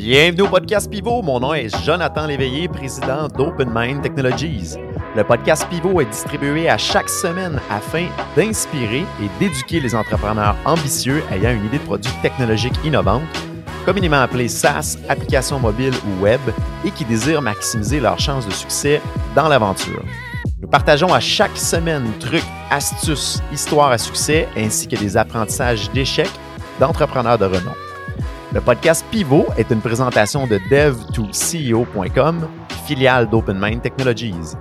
Bienvenue au podcast Pivot. Mon nom est Jonathan Léveillé, président d'Open Mind Technologies. Le podcast Pivot est distribué à chaque semaine afin d'inspirer et d'éduquer les entrepreneurs ambitieux ayant une idée de produit technologique innovante, communément appelée SaaS, application mobile ou web, et qui désirent maximiser leurs chances de succès dans l'aventure. Nous partageons à chaque semaine trucs, astuces, histoires à succès ainsi que des apprentissages d'échecs d'entrepreneurs de renom. Le podcast Pivot est une présentation de dev2ceo.com, filiale d'OpenMind Technologies.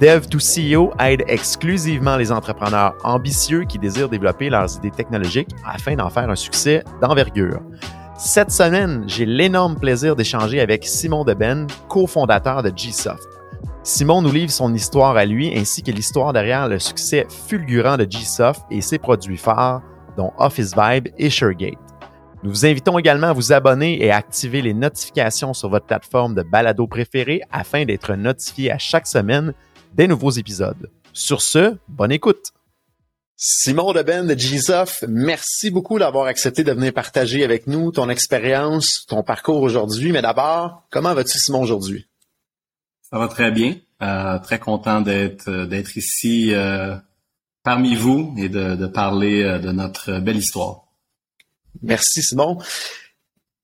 Dev2CEO aide exclusivement les entrepreneurs ambitieux qui désirent développer leurs idées technologiques afin d'en faire un succès d'envergure. Cette semaine, j'ai l'énorme plaisir d'échanger avec Simon Deben, cofondateur de Gsoft. Simon nous livre son histoire à lui ainsi que l'histoire derrière le succès fulgurant de Gsoft et ses produits phares, dont Office Vibe et SureGate. Nous vous invitons également à vous abonner et à activer les notifications sur votre plateforme de balado préférée afin d'être notifié à chaque semaine des nouveaux épisodes. Sur ce, bonne écoute. Simon Deben de GSoft, merci beaucoup d'avoir accepté de venir partager avec nous ton expérience, ton parcours aujourd'hui. Mais d'abord, comment vas-tu Simon aujourd'hui? Ça va très bien. Euh, très content d'être d'être ici euh, parmi vous et de, de parler euh, de notre belle histoire. Merci Simon.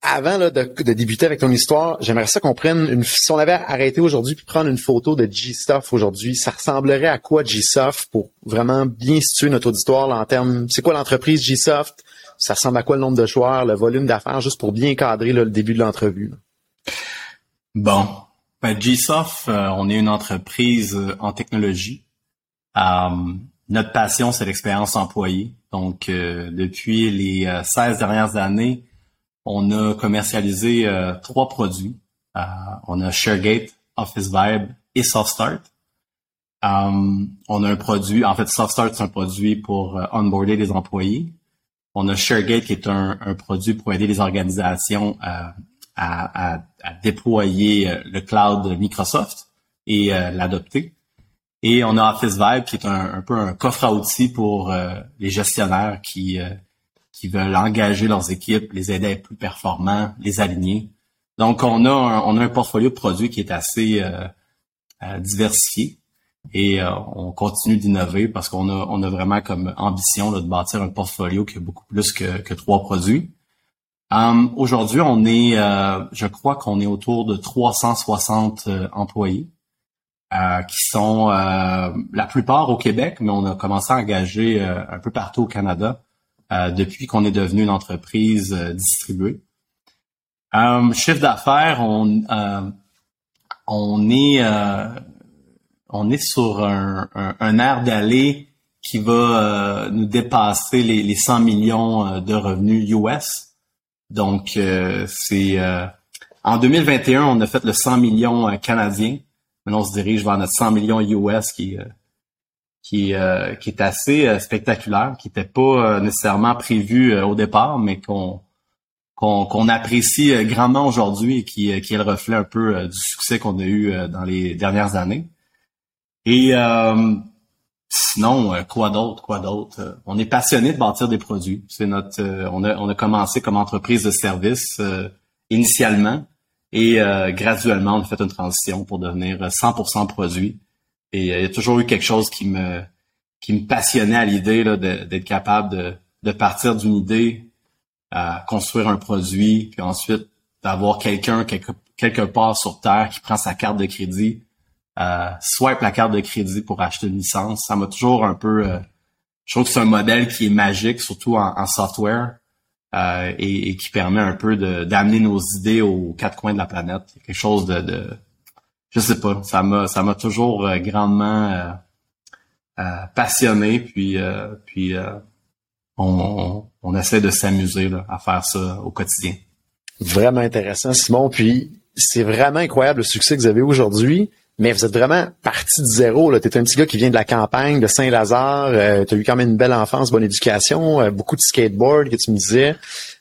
Avant de, débuter avec ton histoire, j'aimerais ça qu'on prenne une. Si on avait arrêté aujourd'hui puis prendre une photo de G-Stuff aujourd'hui, ça ressemblerait à quoi G-Soft pour vraiment bien situer notre auditoire en termes. C'est quoi l'entreprise G-Soft Ça ressemble à quoi le nombre de joueurs, le volume d'affaires, juste pour bien cadrer le début de l'entrevue. Bon, ben, G-Soft, euh, on est une entreprise euh, en technologie. Euh, notre passion, c'est l'expérience employée. Donc, euh, depuis les 16 dernières années, on a commercialisé euh, trois produits. Euh, on a ShareGate, Office Vibe et SoftStart. On a un produit, en fait, SoftStart, c'est un produit pour euh, onboarder les employés. On a ShareGate, qui est un, produit pour aider les organisations à, déployer le cloud Microsoft et l'adopter. Et on a Office Vibe, qui est un, peu un coffre à outils pour les gestionnaires qui qui veulent engager leurs équipes, les aider à être plus performants, les aligner. Donc, on a un, on a un portfolio de produits qui est assez euh, euh, diversifié et euh, on continue d'innover parce qu'on a, on a vraiment comme ambition de bâtir un portfolio qui a beaucoup plus que, que trois produits. Um, Aujourd'hui, on est, je crois qu'on est autour de 360 employés qui sont la plupart au Québec, mais on a commencé à engager un peu partout au Canada. Euh, depuis qu'on est devenu une entreprise euh, distribuée. Euh, chiffre d'affaires, on, on est on est sur un, un, air d'aller qui va nous dépasser les, les 100 millions de revenus US. Donc, c'est en 2021, on a fait le 100 millions canadiens. Maintenant, on se dirige vers notre 100 millions US qui qui, euh, qui est assez euh, spectaculaire, qui n'était pas euh, nécessairement prévu au départ, mais qu'on qu'on apprécie grandement aujourd'hui et qui, qui est le reflet un peu du succès qu'on a eu dans les dernières années. Et sinon, quoi d'autre, quoi d'autre? On est passionné de bâtir des produits. C'est notre, on a on a commencé comme entreprise de service initialement et graduellement on a fait une transition pour devenir 100% produit. Et euh, il y a toujours eu quelque chose qui me qui me passionnait à l'idée d'être capable de, de partir d'une idée, à construire un produit, puis ensuite d'avoir quelqu'un quelque, quelque part sur Terre qui prend sa carte de crédit, euh, swipe la carte de crédit pour acheter une licence. Ça m'a toujours un peu... Euh, je trouve que c'est un modèle qui est magique, surtout en, software, euh, et, qui permet un peu d'amener nos idées aux quatre coins de la planète. Quelque chose de, je sais pas, ça m'a ça m'a toujours euh, grandement euh, passionné puis puis on, on, essaie de s'amuser à faire ça au quotidien. Vraiment intéressant Simon puis c'est vraiment incroyable le succès que vous avez aujourd'hui. Mais vous êtes vraiment parti de zéro. Tu es un petit gars qui vient de la campagne de Saint-Lazare. tu as eu quand même une belle enfance, bonne éducation, beaucoup de skateboard que tu me disais.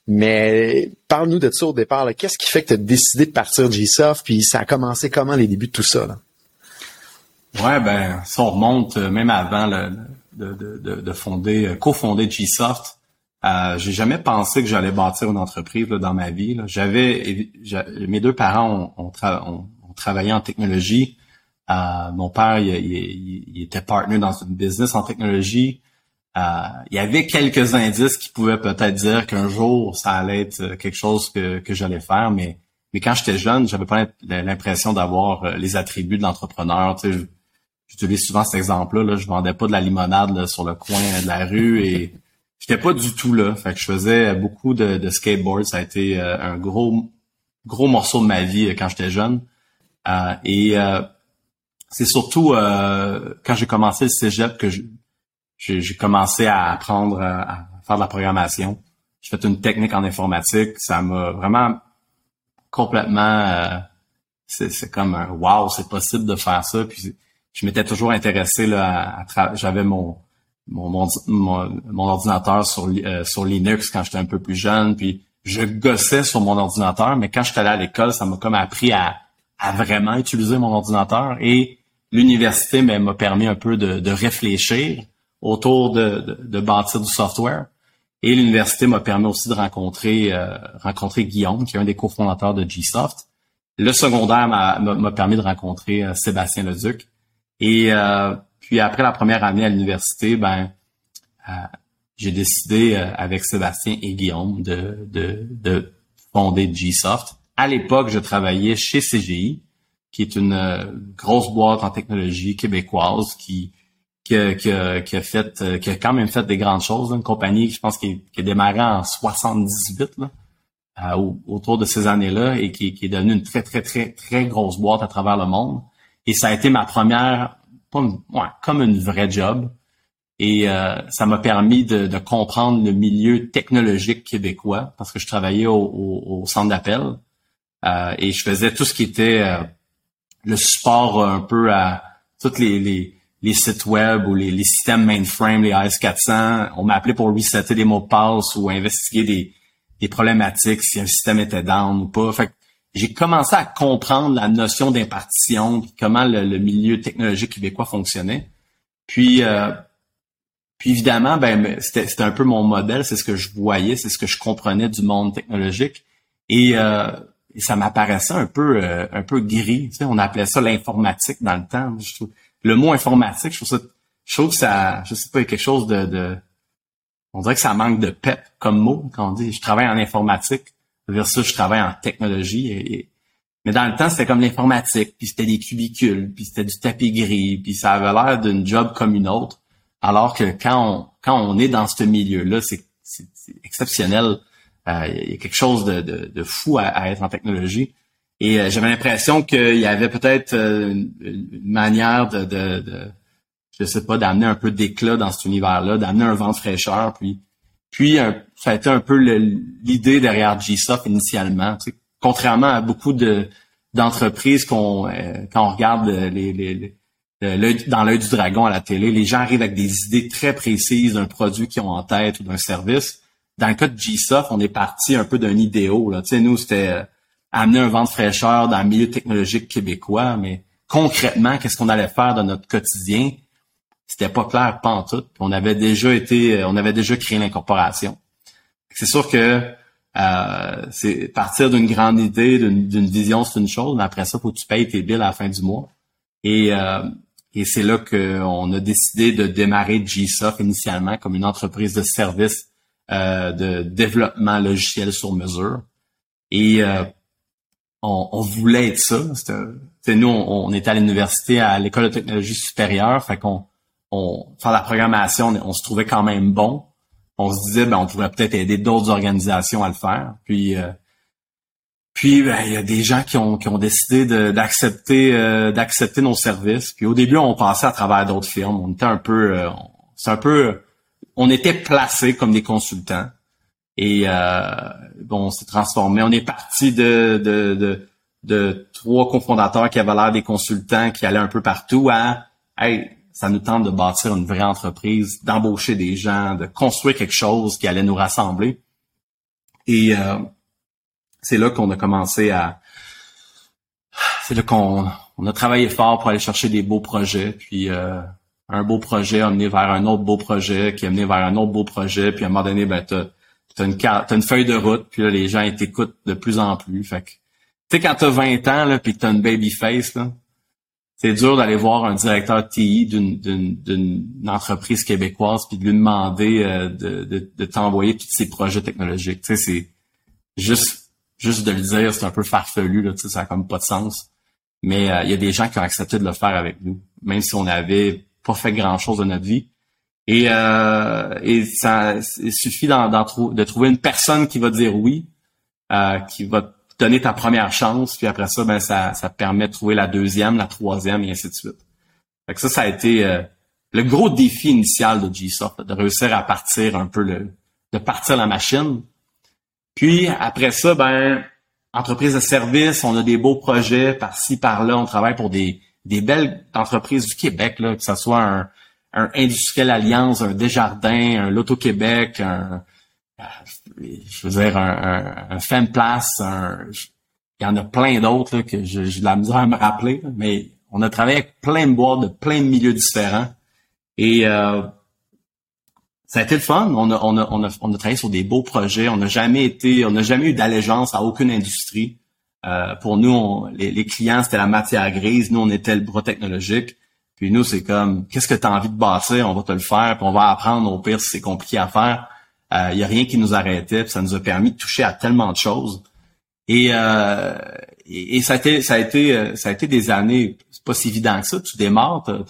Mais parle-nous de ça au départ. Qu'est-ce qui fait que tu as décidé de partir de G-Soft? Puis ça a commencé comment les débuts de tout ça? Là? Ouais, ben, ça remonte euh, même avant de, de, de, fonder, euh, cofonder G-Soft. Euh, j'ai jamais pensé que j'allais bâtir une entreprise dans ma vie. J'avais mes deux parents ont, ont, travaillé en technologie. Euh, mon père, il, il, était partner dans une business en technologie. Euh, il y avait quelques indices qui pouvaient peut-être dire qu'un jour ça allait être quelque chose que, que j'allais faire, mais mais quand j'étais jeune, j'avais pas l'impression d'avoir euh, les attributs de l'entrepreneur. Tu sais, j'utilise souvent cet exemple-là. Là, je vendais pas de la limonade sur le coin de la rue et j'étais pas du tout là. Fait que je faisais beaucoup de, de skateboard. Ça a été euh, un gros gros morceau de ma vie euh, quand j'étais jeune. et c'est surtout quand j'ai commencé le cégep que j'ai commencé à apprendre à, faire de la programmation. J'ai fait une technique en informatique. Ça m'a vraiment complètement euh, c'est comme un wow, c'est possible de faire ça. Puis je m'étais toujours intéressé là, à, j'avais mon mon, mon, ordinateur sur euh, sur Linux quand j'étais un peu plus jeune, puis je gossais sur mon ordinateur, mais quand j'étais allé à l'école, ça m'a comme appris à, à vraiment utiliser mon ordinateur et l'université m'a permis un peu de, réfléchir autour de, de, bâtir du software. Et l'université m'a permis aussi de rencontrer euh, Guillaume, qui est un des cofondateurs de Gsoft. Le secondaire m'a permis de rencontrer euh, Sébastien Leduc. Et euh, puis après la première année à l'université, ben j'ai décidé avec Sébastien et Guillaume de, de, de fonder Gsoft. À l'époque, je travaillais chez CGI, qui est une grosse boîte en technologie québécoise qui qui qui, a, qui a, fait, euh, qui a quand même fait des grandes choses. Une compagnie, je pense, qui, qui a démarré en 78, là, euh, autour de ces années-là, et qui, qui, est devenue une très, très, très, très grosse boîte à travers le monde. Et ça a été ma première, ouais, comme une vraie job. Et euh, ça m'a permis de, de, comprendre le milieu technologique québécois, parce que je travaillais au, au, centre d'appel. Euh, et je faisais tout ce qui était le support un peu à toutes les, les les sites web ou les, systèmes mainframe, les AS400. On m'a appelé pour resetter des mots de passe ou investiguer des, des problématiques, si un système était down ou pas. Fait j'ai commencé à comprendre la notion d'impartition, comment le, milieu technologique québécois fonctionnait. Puis, euh, puis évidemment, ben c'était un peu mon modèle, c'est ce que je voyais, c'est ce que je comprenais du monde technologique. Et, euh, ça m'apparaissait un peu euh, un peu gris. Tu sais, on appelait ça l'informatique dans le temps. Je trouve, le mot informatique, je trouve ça, je trouve que ça, je sais pas, quelque chose de, de, on dirait que ça manque de pep comme mot quand on dit je travaille en informatique versus je travaille en technologie. Et, mais dans le temps, c'était comme l'informatique, puis c'était des cubicules, puis c'était du tapis gris, puis ça avait l'air d'une job comme une autre. Alors que quand on, quand on est dans ce milieu-là, c'est, exceptionnel. Euh, il y a quelque chose de, de, de fou à, être en technologie. Et euh, j'avais l'impression qu'il y avait peut-être euh, une, manière de, de, de, je sais pas, d'amener un peu d'éclat dans cet univers-là, d'amener un vent de fraîcheur. Puis, puis ça a été un peu l'idée derrière GSoft initialement. Tu sais, contrairement à beaucoup de d'entreprises qu'on euh, quand on regarde les, les, dans l'œil du dragon à la télé, les gens arrivent avec des idées très précises d'un produit qu'ils ont en tête ou d'un service. Dans le cas de GSoft, on est parti un peu d'un idéal. Là. Tu nous, c'était amener un vent de fraîcheur dans le milieu technologique québécois, mais concrètement, qu'est-ce qu'on allait faire dans notre quotidien? C'était pas clair, tout. On avait déjà été, euh, on avait déjà créé l'incorporation. C'est sûr que euh, c'est partir d'une grande idée, d'une vision, c'est une chose, mais après ça, faut que tu payes tes billes à la fin du mois. Et, euh, et c'est là qu'on a décidé de démarrer GSoft initialement comme une entreprise de service de développement logiciel sur mesure. Et on, voulait être ça. C'était, nous, on, était à l'université, à l'école de technologie supérieure, fait qu'on on, faire la programmation, on, se trouvait quand même bon. On se disait, ben, on pourrait peut-être aider d'autres organisations à le faire. Puis, euh, puis, ben, il y a des gens qui ont, qui ont décidé d'accepter, euh, d'accepter nos services. Puis, au début, on passait à travers d'autres firmes. On était un peu, euh, c'est un peu, on était placés comme des consultants. Et euh, bon, on s'est transformé. On est parti de, trois cofondateurs qui avaient l'air des consultants qui allaient un peu partout à Hey, ça nous tente de bâtir une vraie entreprise, d'embaucher des gens, de construire quelque chose qui allait nous rassembler. Et euh, c'est là qu'on a commencé à c'est là qu'on on a travaillé fort pour aller chercher des beaux projets. Puis euh, un beau projet amené vers un autre beau projet, qui a amené vers un autre beau projet, puis à un moment donné, ben, t'as, t'as une une feuille de route, puis là, les gens ils t'écoutent de plus en plus. Fait que, tu sais, quand t'as 20 ans, là, puis t'as une baby face, là, c'est dur d'aller voir un directeur TI d'une, d'une, d'une entreprise québécoise puis de lui demander euh, de, de, de t'envoyer tous ses projets technologiques. Tu sais, c'est juste juste de le dire, c'est un peu farfelu, là, tu sais, ça a comme pas de sens. Mais euh, il y a des gens qui ont accepté de le faire avec nous, même si on n'avait pas fait grand-chose de notre vie. Et, euh, et ça il suffit d'en, de trouver une personne qui va dire oui, euh, qui va donner ta première chance, puis après ça, ben ça, ça te permet de trouver la deuxième, la troisième, et ainsi de suite. Fait que ça, ça a été euh, le gros défi initial de GSoft, de réussir à partir un peu le, de partir la machine. Puis après ça, ben entreprise de service, on a des beaux projets par-ci, par-là. On travaille pour des, des belles entreprises du Québec, là, que ce soit un, un Industriel Alliance, un Desjardins, un Loto-Québec, un, je veux dire, un, un, un un, il y en a plein d'autres que j'ai de la misère à me rappeler, mais on a travaillé avec plein de boîtes de plein de milieux différents. Et euh, ça a été le fun. On, a, on a travaillé sur des beaux projets. On n'a jamais été, on n'a jamais eu d'allégeance à aucune industrie. Euh, pour nous, les, les, clients, c'était la matière grise. Nous, on était le bras technologique. Puis nous, c'est comme, qu'est-ce que tu as envie de bâtir? On va te le faire, puis on va apprendre au pire si c'est compliqué à faire. Il euh, y a rien qui nous arrêtait, puis ça nous a permis de toucher à tellement de choses. Et, euh, et, ça a été, ça a été, ça a été des années. C'est pas si évident que ça. Tu démarres, tu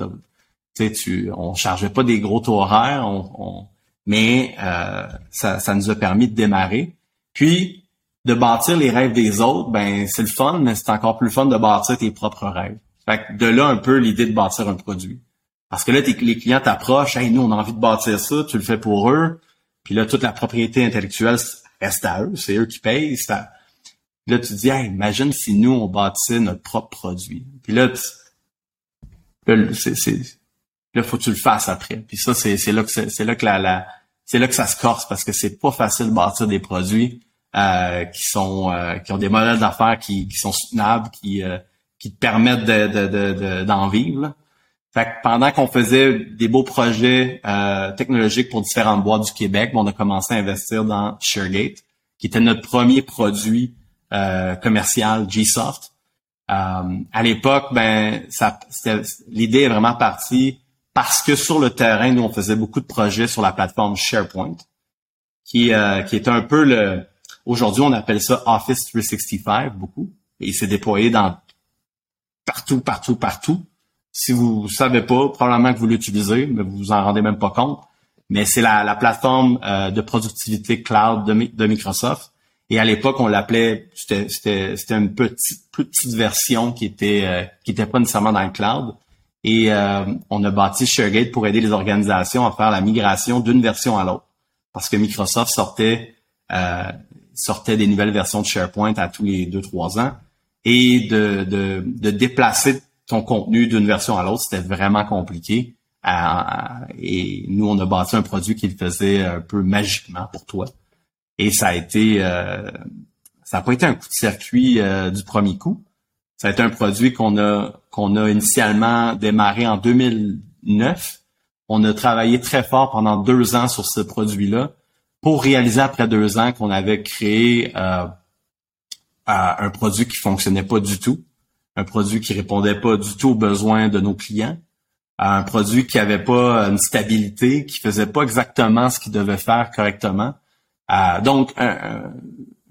sais, tu, on chargeait pas des gros horaires. on mais euh, ça, ça nous a permis de démarrer. Puis, de bâtir les rêves des autres, ben c'est le fun, mais c'est encore plus fun de bâtir tes propres rêves. Fait que de là un peu l'idée de bâtir un produit. Parce que là, les clients t'approchent, hey, nous, on a envie de bâtir ça, tu le fais pour eux. Puis là, toute la propriété intellectuelle reste à eux, c'est eux qui payent. Là, tu dis, hey, imagine si nous, on bâtissait notre propre produit. Puis là, c'est, Là, faut que tu le fasses après. Puis ça, c'est, c'est là que c'est, là que la, la c'est là que ça se corse parce que c'est pas facile de bâtir des produits euh, qui sont euh, qui ont des modèles d'affaires qui, qui sont soutenables, qui euh, qui te permettent de, de, de, d'en vivre. Fait que pendant qu'on faisait des beaux projets technologiques pour différentes boîtes du Québec, on a commencé à investir dans ShareGate, qui était notre premier produit commercial GSoft. à l'époque, ben, l'idée est vraiment partie parce que sur le terrain, nous, on faisait beaucoup de projets sur la plateforme SharePoint, qui, euh, qui est un peu le... Aujourd'hui, on appelle ça Office 365, beaucoup. Et il s'est déployé dans partout, partout, partout. Si vous savez pas, probablement que vous l'utilisez, mais vous vous en rendez même pas compte. Mais c'est la, la plateforme euh, de productivité cloud de, de Microsoft. Et à l'époque, on l'appelait, c'était, une petite, petite version qui était, euh, qui pas nécessairement dans le cloud. Et euh, on a bâti ShareGate pour aider les organisations à faire la migration d'une version à l'autre. Parce que Microsoft sortait, euh, sortait des nouvelles versions de SharePoint à tous les deux, trois ans. Et de, de, déplacer ton contenu d'une version à l'autre, c'était vraiment compliqué. et nous, on a bâti un produit qui le faisait un peu magiquement pour toi. Et ça a été, euh, ça n'a pas été un coup de circuit euh, du premier coup. Ça a été un produit qu'on a qu'on a initialement démarré en 2009. On a travaillé très fort pendant deux ans sur ce produit-là pour réaliser après deux ans qu'on avait créé euh, un produit qui fonctionnait pas du tout, un produit qui répondait pas du tout aux besoins de nos clients, un produit qui avait pas une stabilité, qui faisait pas exactement ce qu'il devait faire correctement. Euh, donc,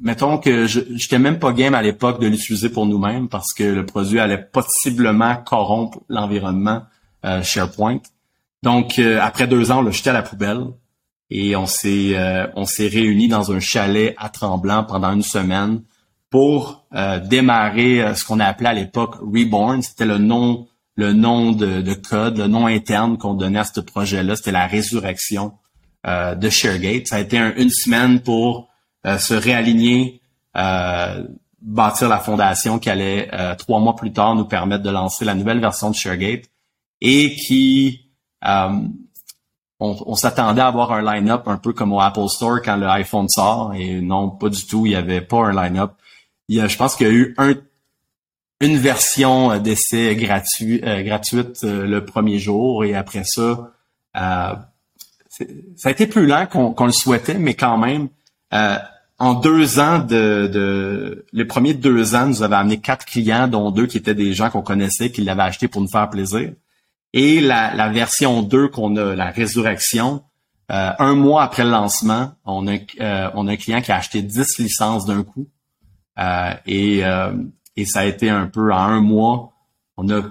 mettons que je j'étais même pas game à l'époque de l'utiliser pour nous-mêmes parce que le produit allait possiblement corrompre l'environnement euh, SharePoint. Donc euh, après deux ans, on l'a jeté à la poubelle et on s'est euh, on s'est réunis dans un chalet à Tremblant pendant une semaine pour démarrer ce qu'on a appelé à l'époque Reborn. C'était le nom le nom de, de code, le nom interne qu'on donnait à ce projet-là. C'était la résurrection de ShareGate. Ça a été une semaine pour euh, se réaligner, euh, bâtir la fondation qui allait euh, trois mois plus tard nous permettre de lancer la nouvelle version de ShareGate et qui on, s'attendait à avoir un line-up un peu comme au Apple Store quand le iPhone sort et non pas du tout il y avait pas un line-up je pense qu'il y a eu un une version d'essai gratuit, gratuite le premier jour et après ça, ça a été plus lent qu'on le souhaitait, mais quand même, en deux ans de, de, les premiers deux ans, nous avons amené quatre clients, dont deux qui étaient des gens qu'on connaissait, qui l'avaient acheté pour nous faire plaisir. Et la, version 2 qu'on a, la résurrection, euh, un mois après le lancement, on a, euh, on a un client qui a acheté 10 licences d'un coup. Euh, et, et ça a été un peu en un mois, on a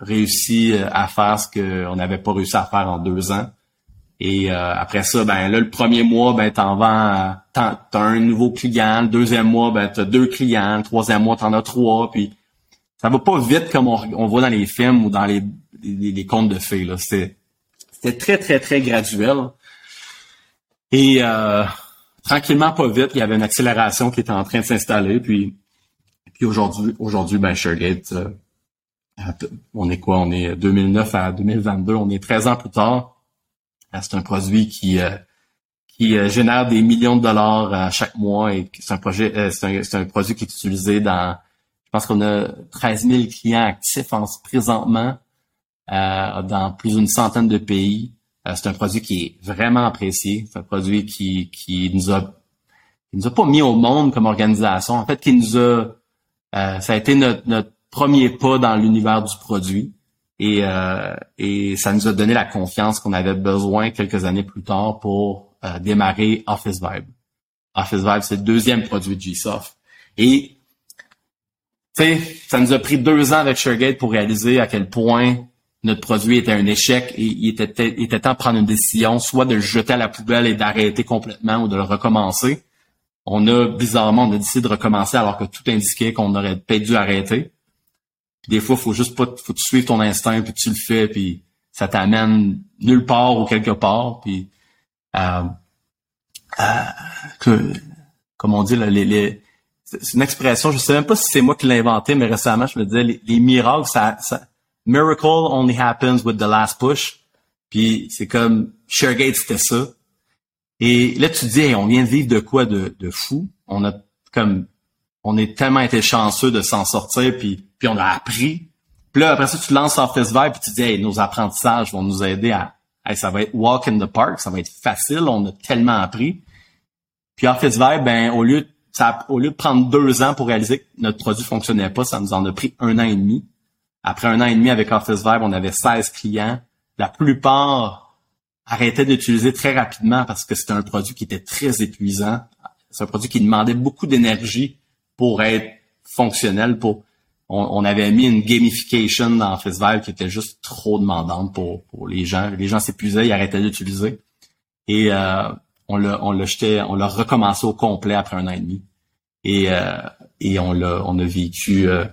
réussi à faire ce qu'on n'avait pas réussi à faire en deux ans. Et après ça, ben là, le premier mois, ben t'en vends, t'as un nouveau client. Le deuxième mois, ben t'as deux clients. Le troisième mois, t'en as trois. Puis ça va pas vite comme on, on voit dans les films ou dans les les, contes de fées. C'était, très, très, très graduel. Et euh, tranquillement, pas vite, il y avait une accélération qui était en train de s'installer. Puis, puis aujourd'hui, aujourd'hui, ben, Sharegate, euh, on est quoi? On est 2009 à 2022, on est 13 ans plus tard. Euh, c'est un produit qui qui génère des millions de dollars chaque mois et c'est un projet, c'est un, un produit qui est utilisé dans, je pense qu'on a 13 000 clients actifs en présentement euh, dans plus d'une centaine de pays. Euh, c'est un produit qui est vraiment apprécié. C'est un produit qui, qui nous a qui nous a pas mis au monde comme organisation. En fait, qui nous a euh, ça a été notre, notre premier pas dans l'univers du produit. Et, et ça nous a donné la confiance qu'on avait besoin quelques années plus tard pour démarrer Office Vibe. Office Vibe, c'est le deuxième produit de GSoft. Et ça nous a pris deux ans avec ShareGate pour réaliser à quel point notre produit était un échec et il était, il était temps de prendre une décision, soit de le jeter à la poubelle et d'arrêter complètement ou de le recommencer. On a, bizarrement, on a décidé de recommencer alors que tout indiquait qu'on aurait peut-être dû arrêter. des fois, faut juste pas, faut ton instinct puis tu le fais puis ça t'amène nulle part ou quelque part puis euh, euh, que, comme on dit les, les c'est une expression, je sais même pas si c'est moi qui l'ai inventé, mais récemment, je me disais, les, les miracles, ça, ça, Miracle only happens with the last push. Puis c'est comme ShareGate, c'était ça. Et là, tu te dis, on vient de vivre de quoi de, de fou? On a comme on est tellement été chanceux de s'en sortir, puis, puis on a appris. Puis là, après ça, tu lances en Vibe, puis tu dis, hey, nos apprentissages vont nous aider à, ça va être walk in the park, ça va être facile, on a tellement appris. Puis Office Vibe, ben, au lieu, ça, au lieu de prendre deux ans pour réaliser que notre produit fonctionnait pas, ça nous en a pris un an et demi. Après un an et demi avec Office Vibe, on avait 16 clients. La plupart arrêtaient d'utiliser très rapidement parce que c'était un produit qui était très épuisant. C'est un produit qui demandait beaucoup d'énergie pour être fonctionnel. Pour on, avait mis une gamification dans Office Vibe qui était juste trop demandante pour, pour les gens. Les gens s'épuisaient, ils arrêtaient d'utiliser. Et euh, on l'a on jeté, on l'a recommencé au complet après un an et demi. Et, euh, et on l'a on a vécu euh,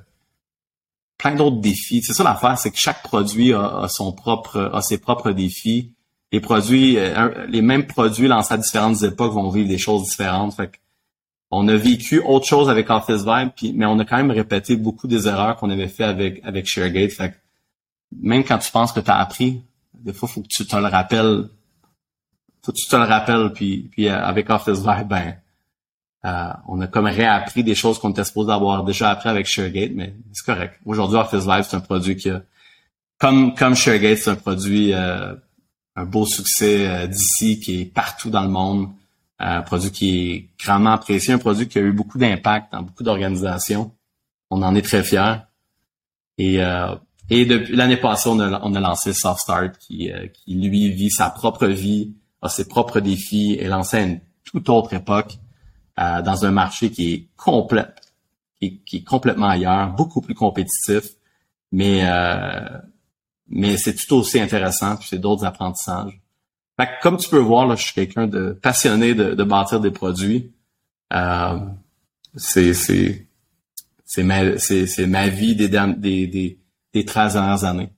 plein d'autres défis. C'est ça l'affaire, c'est que chaque produit a, son propre, a ses propres défis. Les produits, euh, les mêmes produits lancés à différentes époques vont vivre des choses différentes. Fait on a vécu autre chose avec Office Vibe, mais on a quand même répété beaucoup des erreurs qu'on avait fait avec avec ShareGate. Fait même quand tu penses que tu as appris, des fois, faut que tu te le rappelles. Faut que tu te le rappelles, puis euh, avec Office Vibe, ben, euh, on a comme réappris des choses qu'on était supposé avoir déjà appris avec ShareGate, mais c'est correct. Aujourd'hui, Office Live, c'est un produit qui a, comme, comme ShareGate, c'est un produit, euh, un beau succès euh, d'ici, qui est partout dans le monde. Un produit qui est grandement apprécié, un produit qui a eu beaucoup d'impact dans beaucoup d'organisations. On en est très fiers. Et, depuis l'année passée, on a, lancé Soft Start, qui, qui lui vit sa propre vie, a ses propres défis, et lancé à une toute autre époque euh, dans un marché qui est complet, qui, est complètement ailleurs, beaucoup plus compétitif, mais euh, mais c'est tout aussi intéressant, puis c'est d'autres apprentissages. Fait comme tu peux voir, là, je suis quelqu'un de passionné de, de bâtir des produits. Euh, c'est c'est c'est ma c'est ma vie des, des des des 13 dernières années.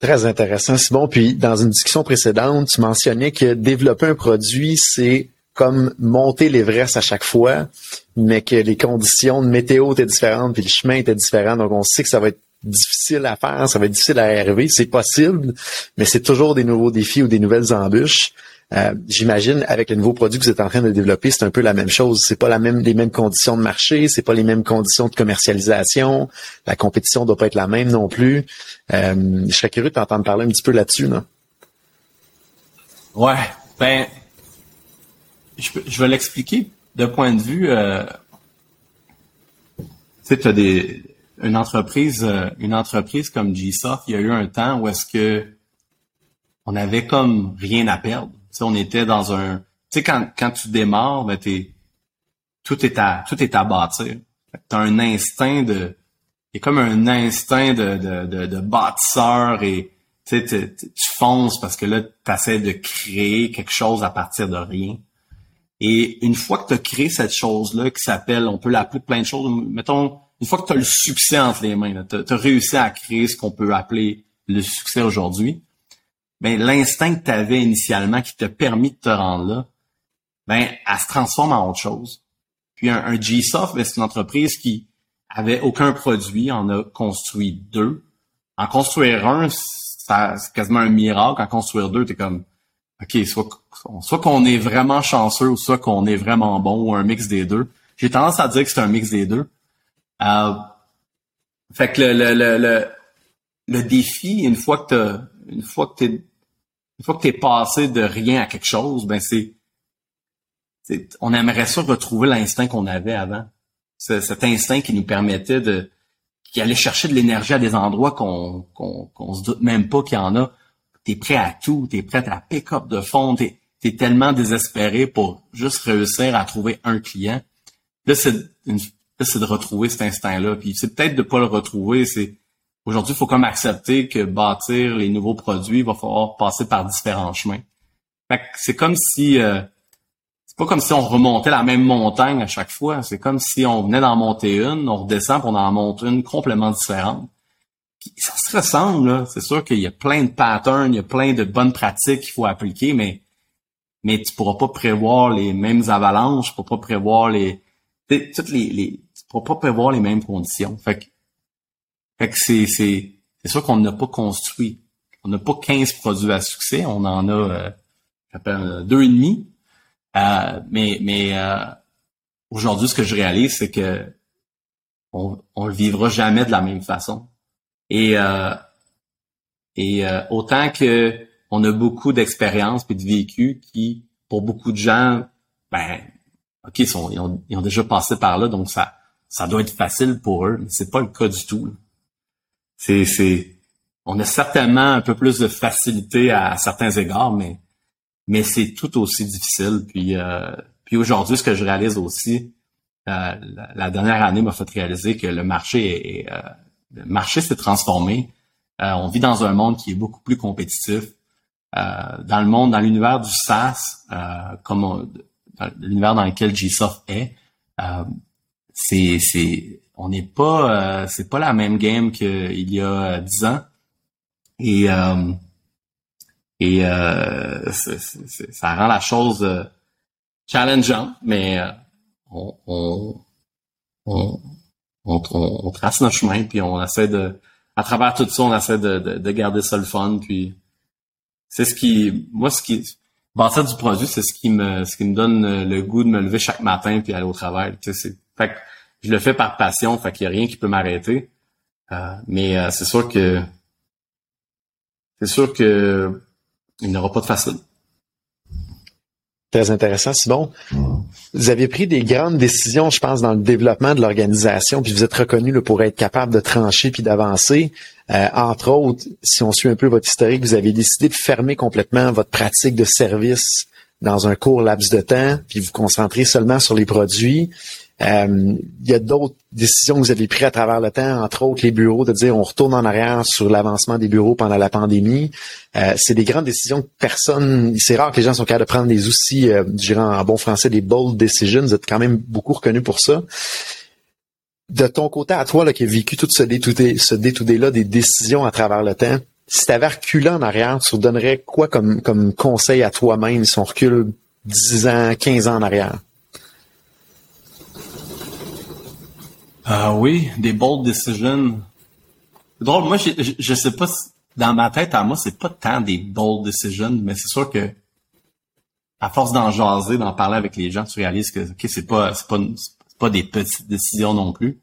Très intéressant, Simon. Puis dans une discussion précédente, tu mentionnais que développer un produit, c'est comme monter l'Everest à chaque fois, mais que les conditions de météo étaient différentes, puis le chemin était différent. Donc, on sait que ça va être difficile à faire, ça va être difficile à arriver. C'est possible, mais c'est toujours des nouveaux défis ou des nouvelles embûches. Euh, j'imagine avec le nouveau produit que vous êtes en train de développer, c'est un peu la même chose. C'est pas la même les mêmes conditions de marché, c'est pas les mêmes conditions de commercialisation. La compétition doit pas être la même non plus. Euh, je serais curieux de t'entendre parler un petit peu là-dessus, non? Ouais, ben, je, je vais l'expliquer d'un point de vue. Euh, tu sais, tu as des une entreprise, euh, une entreprise comme GSoft, il y a eu un temps où est-ce que on avait comme rien à perdre. Tu on était dans un, tu sais, quand, quand tu démarres, ben t'es, tout est à, tout est à bâtir. T'as un instinct de, il y a comme un instinct de, de, de, de bâtisseur et tu sais, tu fonces parce que là, tu de créer quelque chose à partir de rien. Et une fois que tu as créé cette chose-là qui s'appelle, on peut l'appeler plein de choses, mettons, une fois que tu as le succès entre les mains, tu as, réussi à créer ce qu'on peut appeler le succès aujourd'hui, ben l'instinct que tu avais initialement qui t'a permis de te rendre là, ben elle se transforme en autre chose. Puis un, un G-Soft, ben, c'est une entreprise qui avait aucun produit, on a construit deux. En construire un, c'est quasiment un miracle. En construire deux, t'es comme, OK, soit, qu'on est vraiment chanceux ou soit qu'on est vraiment bon ou un mix des deux. J'ai tendance à dire que c'est un mix des deux. Euh, fait que le, le, le, le, défi, une fois que t'as, une fois que t'es, une fois que t'es passé de rien à quelque chose, ben c'est, on aimerait ça retrouver l'instinct qu'on avait avant. cet instinct qui nous permettait de, qui allait chercher de l'énergie à des endroits qu'on, qu'on, qu'on se doute même pas qu'il y en a. T'es prêt à tout, t'es prêt à pick-up de fond, t'es, t'es tellement désespéré pour juste réussir à trouver un client. Là, c'est de retrouver cet instinct-là. Puis c'est peut-être de pas le retrouver. C'est aujourd'hui, il faut comme accepter que bâtir les nouveaux produits, va falloir passer par différents chemins. c'est comme si euh, c'est pas comme si on remontait la même montagne à chaque fois. C'est comme si on venait d'en monter une, on redescend pour en monter une complètement différente. Ça se ressemble. C'est sûr qu'il y a plein de patterns, il y a plein de bonnes pratiques qu'il faut appliquer, mais mais tu pourras pas prévoir les mêmes avalanches, tu pourras pas prévoir les toutes les, les pour pas prévoir les mêmes conditions. Fait que, fait que c'est, c'est, c'est sûr qu'on n'a pas construit. On n'a pas 15 produits à succès. On en a, euh, j'appelle deux et demi. Euh, mais, mais euh, aujourd'hui, ce que je réalise, c'est que on, on le vivra jamais de la même façon. Et, euh, et euh, autant que on a beaucoup d'expérience et de vécu qui, pour beaucoup de gens, ben, ok, ils, sont, ils, ont, ils ont déjà passé par là, donc ça, ça doit être facile pour eux. C'est pas le cas du tout. C'est, c'est, on a certainement un peu plus de facilité à, certains égards, mais, mais c'est tout aussi difficile. Puis, euh, puis aujourd'hui, ce que je réalise aussi, euh, la, dernière année m'a fait réaliser que le marché est, euh, le marché s'est transformé. on vit dans un monde qui est beaucoup plus compétitif. dans le monde, dans l'univers du SaaS, comme l'univers dans lequel GSoft est, c'est c'est on n'est pas euh, c'est pas la même game qu'il y a dix ans et euh, et euh, ça rend la chose challengeante mais on on, on on, trace notre chemin puis on essaie de à travers tout ça on essaie de, de, garder ça le fun puis c'est ce qui moi ce qui bâtir du produit c'est ce qui me ce qui me donne le goût de me lever chaque matin puis aller au travail tu sais fait que je le fais par passion, fait qu'il n'y a rien qui peut m'arrêter. Euh, mais euh, c'est sûr que c'est sûr que il n'y aura pas de facile. Très intéressant, Simon. Vous avez pris des grandes décisions, je pense, dans le développement de l'organisation, puis vous êtes reconnu pour être capable de trancher puis d'avancer. Euh, entre autres, si on suit un peu votre historique, vous avez décidé de fermer complètement votre pratique de service dans un court laps de temps, puis vous concentrer seulement sur les produits. Euh, il y a d'autres décisions que vous avez prises à travers le temps, entre autres les bureaux, de dire on retourne en arrière sur l'avancement des bureaux pendant la pandémie. Euh, c'est des grandes décisions que personne, c'est rare que les gens sont capables de prendre des outils, euh, je dirais en bon français, des bold decisions. Vous êtes quand même beaucoup reconnu pour ça. De ton côté à toi, là, qui a vécu tout ce détoudé, ce détoudé-là des décisions à travers le temps, si tu avais reculé en arrière, tu donnerais quoi comme, comme conseil à toi-même si on recule 10 ans, 15 ans en arrière? Ah oui, des bold decisions. Drôle, moi, je, je, sais pas, dans ma tête, à moi, c'est pas tant des bold decisions, mais c'est sûr que à force d'en jaser, d'en parler avec les gens, tu réalises que ok, c'est pas c'est pas c'est pas des petites décisions non plus.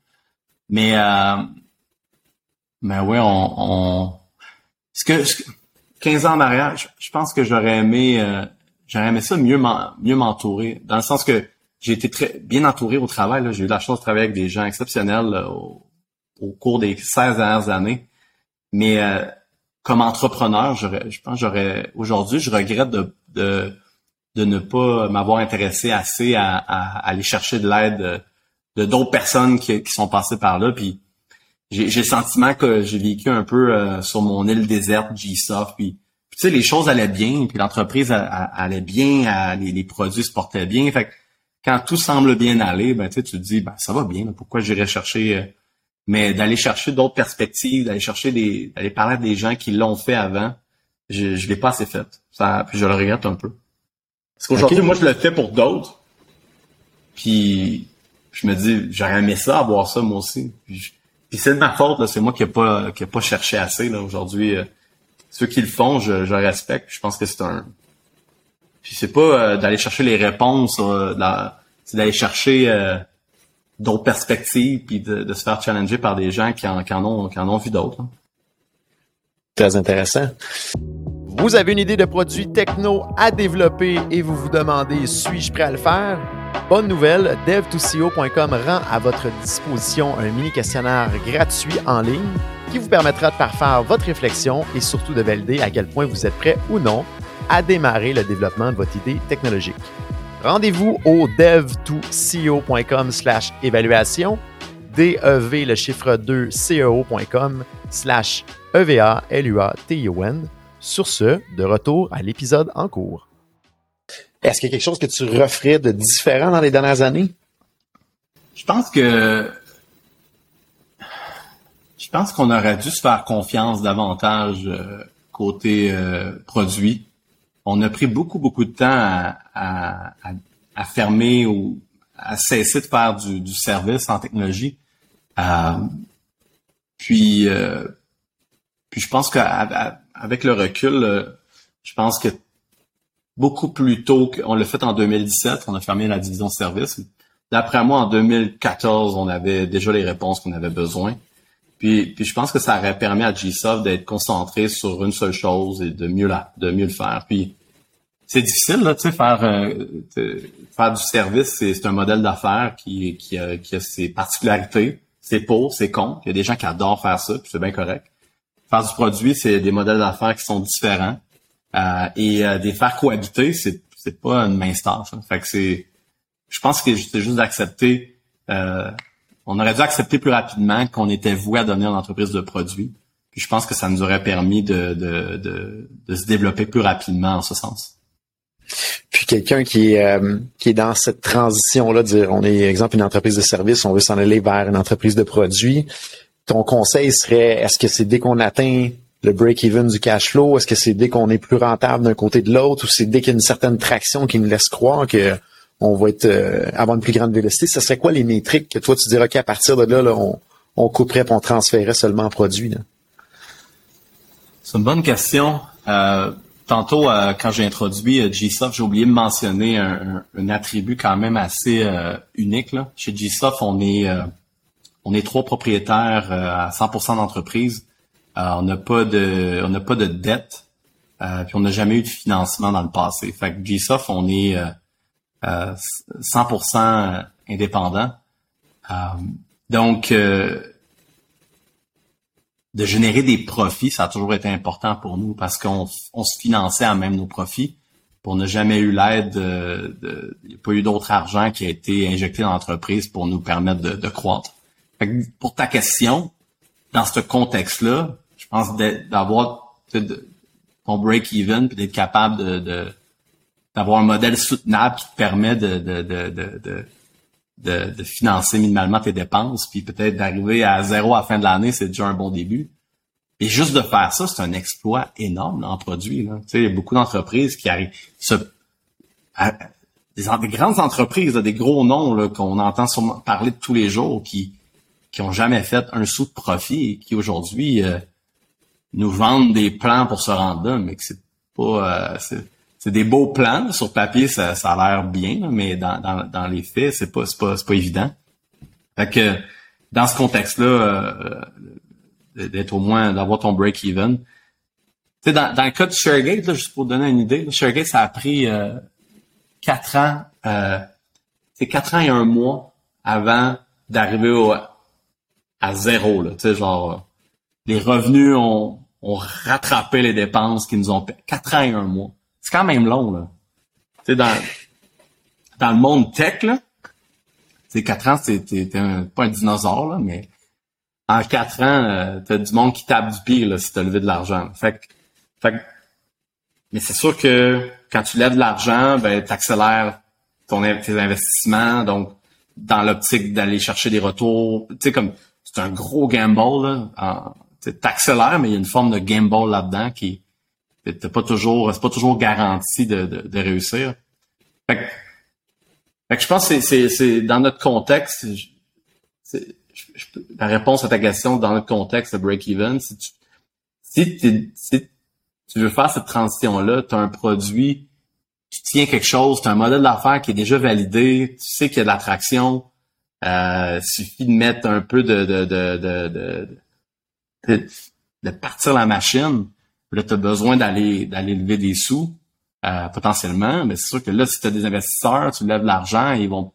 Mais euh, mais ouais, on, on ce que, 15 ans en arrière, je, pense que j'aurais aimé euh, j'aurais aimé ça mieux m'entourer dans le sens que j'ai été très bien entouré au travail j'ai eu la chance de travailler avec des gens exceptionnels au, au, cours des 16 dernières années mais euh, comme entrepreneur, je pense j'aurais aujourd'hui, je regrette de, de, de ne pas m'avoir intéressé assez à, à, aller chercher de l'aide de d'autres personnes qui, qui, sont passées par là. Puis j'ai le sentiment que j'ai vécu un peu euh, sur mon île déserte, G-Soft. Puis, tu sais, les choses allaient bien, puis l'entreprise allait bien, les, les, produits se portaient bien. Fait que quand tout semble bien aller, ben tu te dis, ben ça va bien. pourquoi j'irais chercher euh, mais d'aller chercher d'autres perspectives, d'aller chercher des, d'aller parler à des gens qui l'ont fait avant, je, je l'ai pas assez fait. Ça, puis je le regrette un peu. Parce qu'aujourd'hui, moi, je le fais pour d'autres. Puis je me dis, j'aurais aimé ça, avoir ça moi aussi. Puis, c'est de ma faute, là, c'est moi qui n'ai pas, qui pas cherché assez là aujourd'hui. Euh, ceux qui le font, je, je respecte. Je pense que c'est un. Puis c'est pas euh, d'aller chercher les réponses, c'est d'aller chercher euh, d'autres perspectives puis de, se faire challenger par des gens qui en, qui en ont, qui en ont vu d'autres. Hein. Très intéressant. Vous avez une idée de produit techno à développer et vous vous demandez suis-je prêt à le faire? Bonne nouvelle, dev2co.com rend à votre disposition un mini questionnaire gratuit en ligne qui vous permettra de parfaire votre réflexion et surtout de valider à quel point vous êtes prêt ou non à démarrer le développement de votre idée technologique. Rendez-vous au dev2ceo.com slash évaluation, DEV le chiffre 2 CEO.com slash EVA L-U-A-T-I-O-N. Sur ce, de retour à l'épisode en cours. Est-ce qu'il y a quelque chose que tu referais de différent dans les dernières années? Je pense que je pense qu'on aurait dû se faire confiance davantage euh, côté euh, produit on a pris beaucoup, beaucoup de temps à, fermer ou à cesser de faire du, service en technologie. Euh, puis, euh, puis je pense qu'avec le recul, euh, je pense que beaucoup plus tôt qu'on l'a fait en 2017, on a fermé la division service. D'après moi, en 2014, on avait déjà les réponses qu'on avait besoin. Puis, puis je pense que ça aurait permis à GSoft d'être concentré sur une seule chose et de mieux la, de mieux le faire. C'est difficile là, tu sais, faire euh, faire du service, c'est un modèle d'affaires qui qui a, qui a ses particularités. C'est pour, c'est con. Il y a des gens qui adorent faire ça, puis c'est bien correct. Faire du produit, c'est des modèles d'affaires qui sont différents. Euh, et euh, des faire cohabiter, c'est c'est pas une mince tâche. Hein. Fait que c'est, je pense que c'est juste d'accepter. Euh, on aurait dû accepter plus rapidement qu'on était voué à devenir une entreprise de produits. Puis je pense que ça nous aurait permis de, de, de, de se développer plus rapidement en ce sens. Puis quelqu'un qui est euh, qui est dans cette transition là, dire on est exemple une entreprise de service, on veut s'en aller vers une entreprise de produits. Ton conseil serait est-ce que c'est dès qu'on atteint le break-even du cash flow, est-ce que c'est dès qu'on est plus rentable d'un côté de l'autre, ou c'est dès qu'il y a une certaine traction qui nous laisse croire que on va être euh, avoir une plus grande vélocité? Ce serait quoi les métriques que toi tu dirais qu'à partir de là, là on, on couperait et on transférait seulement en produit? C'est une bonne question. Euh, tantôt, euh, quand j'ai introduit euh, GSoft, j'ai oublié de mentionner un, attribut quand même assez euh, unique. Là. Chez GSoft, on est on est trois propriétaires à 100% d'entreprise. on n'a pas de on n'a pas de dette. puis on n'a jamais eu de financement dans le passé. Fait que GSoft, on est 100% indépendant. donc de générer des profits, ça a toujours été important pour nous parce qu'on se finançait à même nos profits. On n'a jamais eu l'aide, de, il n'y a pas eu d'autre argent qui a été injecté dans l'entreprise pour nous permettre de, croître. pour ta question, dans ce contexte-là, je pense d'avoir ton break-even puis d'être capable de, d'avoir un modèle soutenable qui te permet de, de, de, de, financer minimalement tes dépenses, puis peut-être d'arriver à zéro à la fin de l'année, c'est déjà un bon début. Et juste de faire ça, c'est un exploit énorme en produit. Là. Tu sais, il y a beaucoup d'entreprises qui arrivent. des, grandes entreprises, des gros noms qu'on entend parler de tous les jours, qui qui ont jamais fait un sou de profit et qui aujourd'hui euh, nous vendent des plans pour se rendre là, mais que c'est pas euh, c'est des beaux plans sur papier, ça, ça a l'air bien, mais dans, dans, dans les faits, c'est pas, pas, pas évident. Fait que dans ce contexte-là, euh, d'être au moins d'avoir ton break-even. Dans, dans le cas de ShareGate, là, juste pour donner une idée, ShareGate, ça a pris euh, quatre ans, euh, c'est quatre ans et un mois avant d'arriver au, à zéro. Là, genre les revenus ont, ont rattrapé les dépenses qui nous ont payé. Quatre ans et un mois. C'est quand même long, là. Tu sais, dans, dans le monde tech, là, c'est quatre ans, c'est pas un dinosaure, là, mais en quatre ans, euh, t'as du monde qui tape du pied là, si t'as levé de l'argent. Fait, fait mais c'est sûr que quand tu lèves de l'argent, ben t'accélères ton tes investissements, donc dans l'optique d'aller chercher des retours. Tu sais comme c'est un gros gamble là. T'accélères, mais il y a une forme de gamble là-dedans qui t'es pas toujours, c'est pas toujours garanti de, de, réussir. Fait que, fait que je pense que c'est, dans notre contexte, c'est, la réponse à ta question dans le contexte de break-even, si tu, si, tu veux faire cette transition-là, tu as un produit, tu tiens quelque chose, tu as un modèle d'affaires qui est déjà validé, tu sais qu'il y a de l'attraction, euh, suffit de mettre un peu de, de, de, de, de, partir la machine. Là, tu as besoin d'aller d'aller lever des sous, euh, potentiellement, mais c'est sûr que là, si tu as des investisseurs, tu lèves de l'argent, ils vont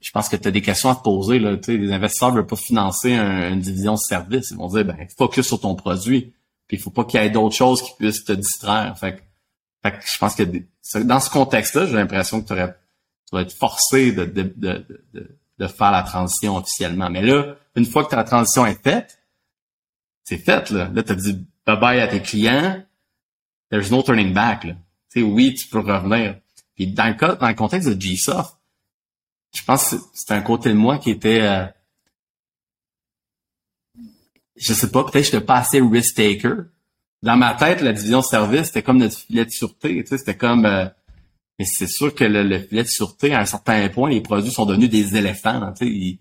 je pense que tu as des questions à te poser. Là. les investisseurs ne veulent pas financer une division de service. Ils vont dire, ben, focus sur ton produit. Puis il faut pas qu'il y ait d'autres choses qui puissent te distraire. Fait, fait je pense que dans ce contexte-là, j'ai l'impression que tu vas être forcé de, de, de, de, faire la transition officiellement. Mais là, une fois que ta transition est faite, c'est fait. Là, là tu as dit bye-bye à tes clients. There's no turning back. Là. oui, tu peux revenir. Puis dans le cas, dans le contexte de GSoft, je pense que c'est un côté de moi qui était euh, je sais pas, peut-être que j'étais pas assez risk taker. Dans ma tête, la division service, c'était comme notre filet de sûreté. C'était comme euh, mais c'est sûr que le, filet de sûreté, à un certain point, les produits sont devenus des éléphants. sais, ils,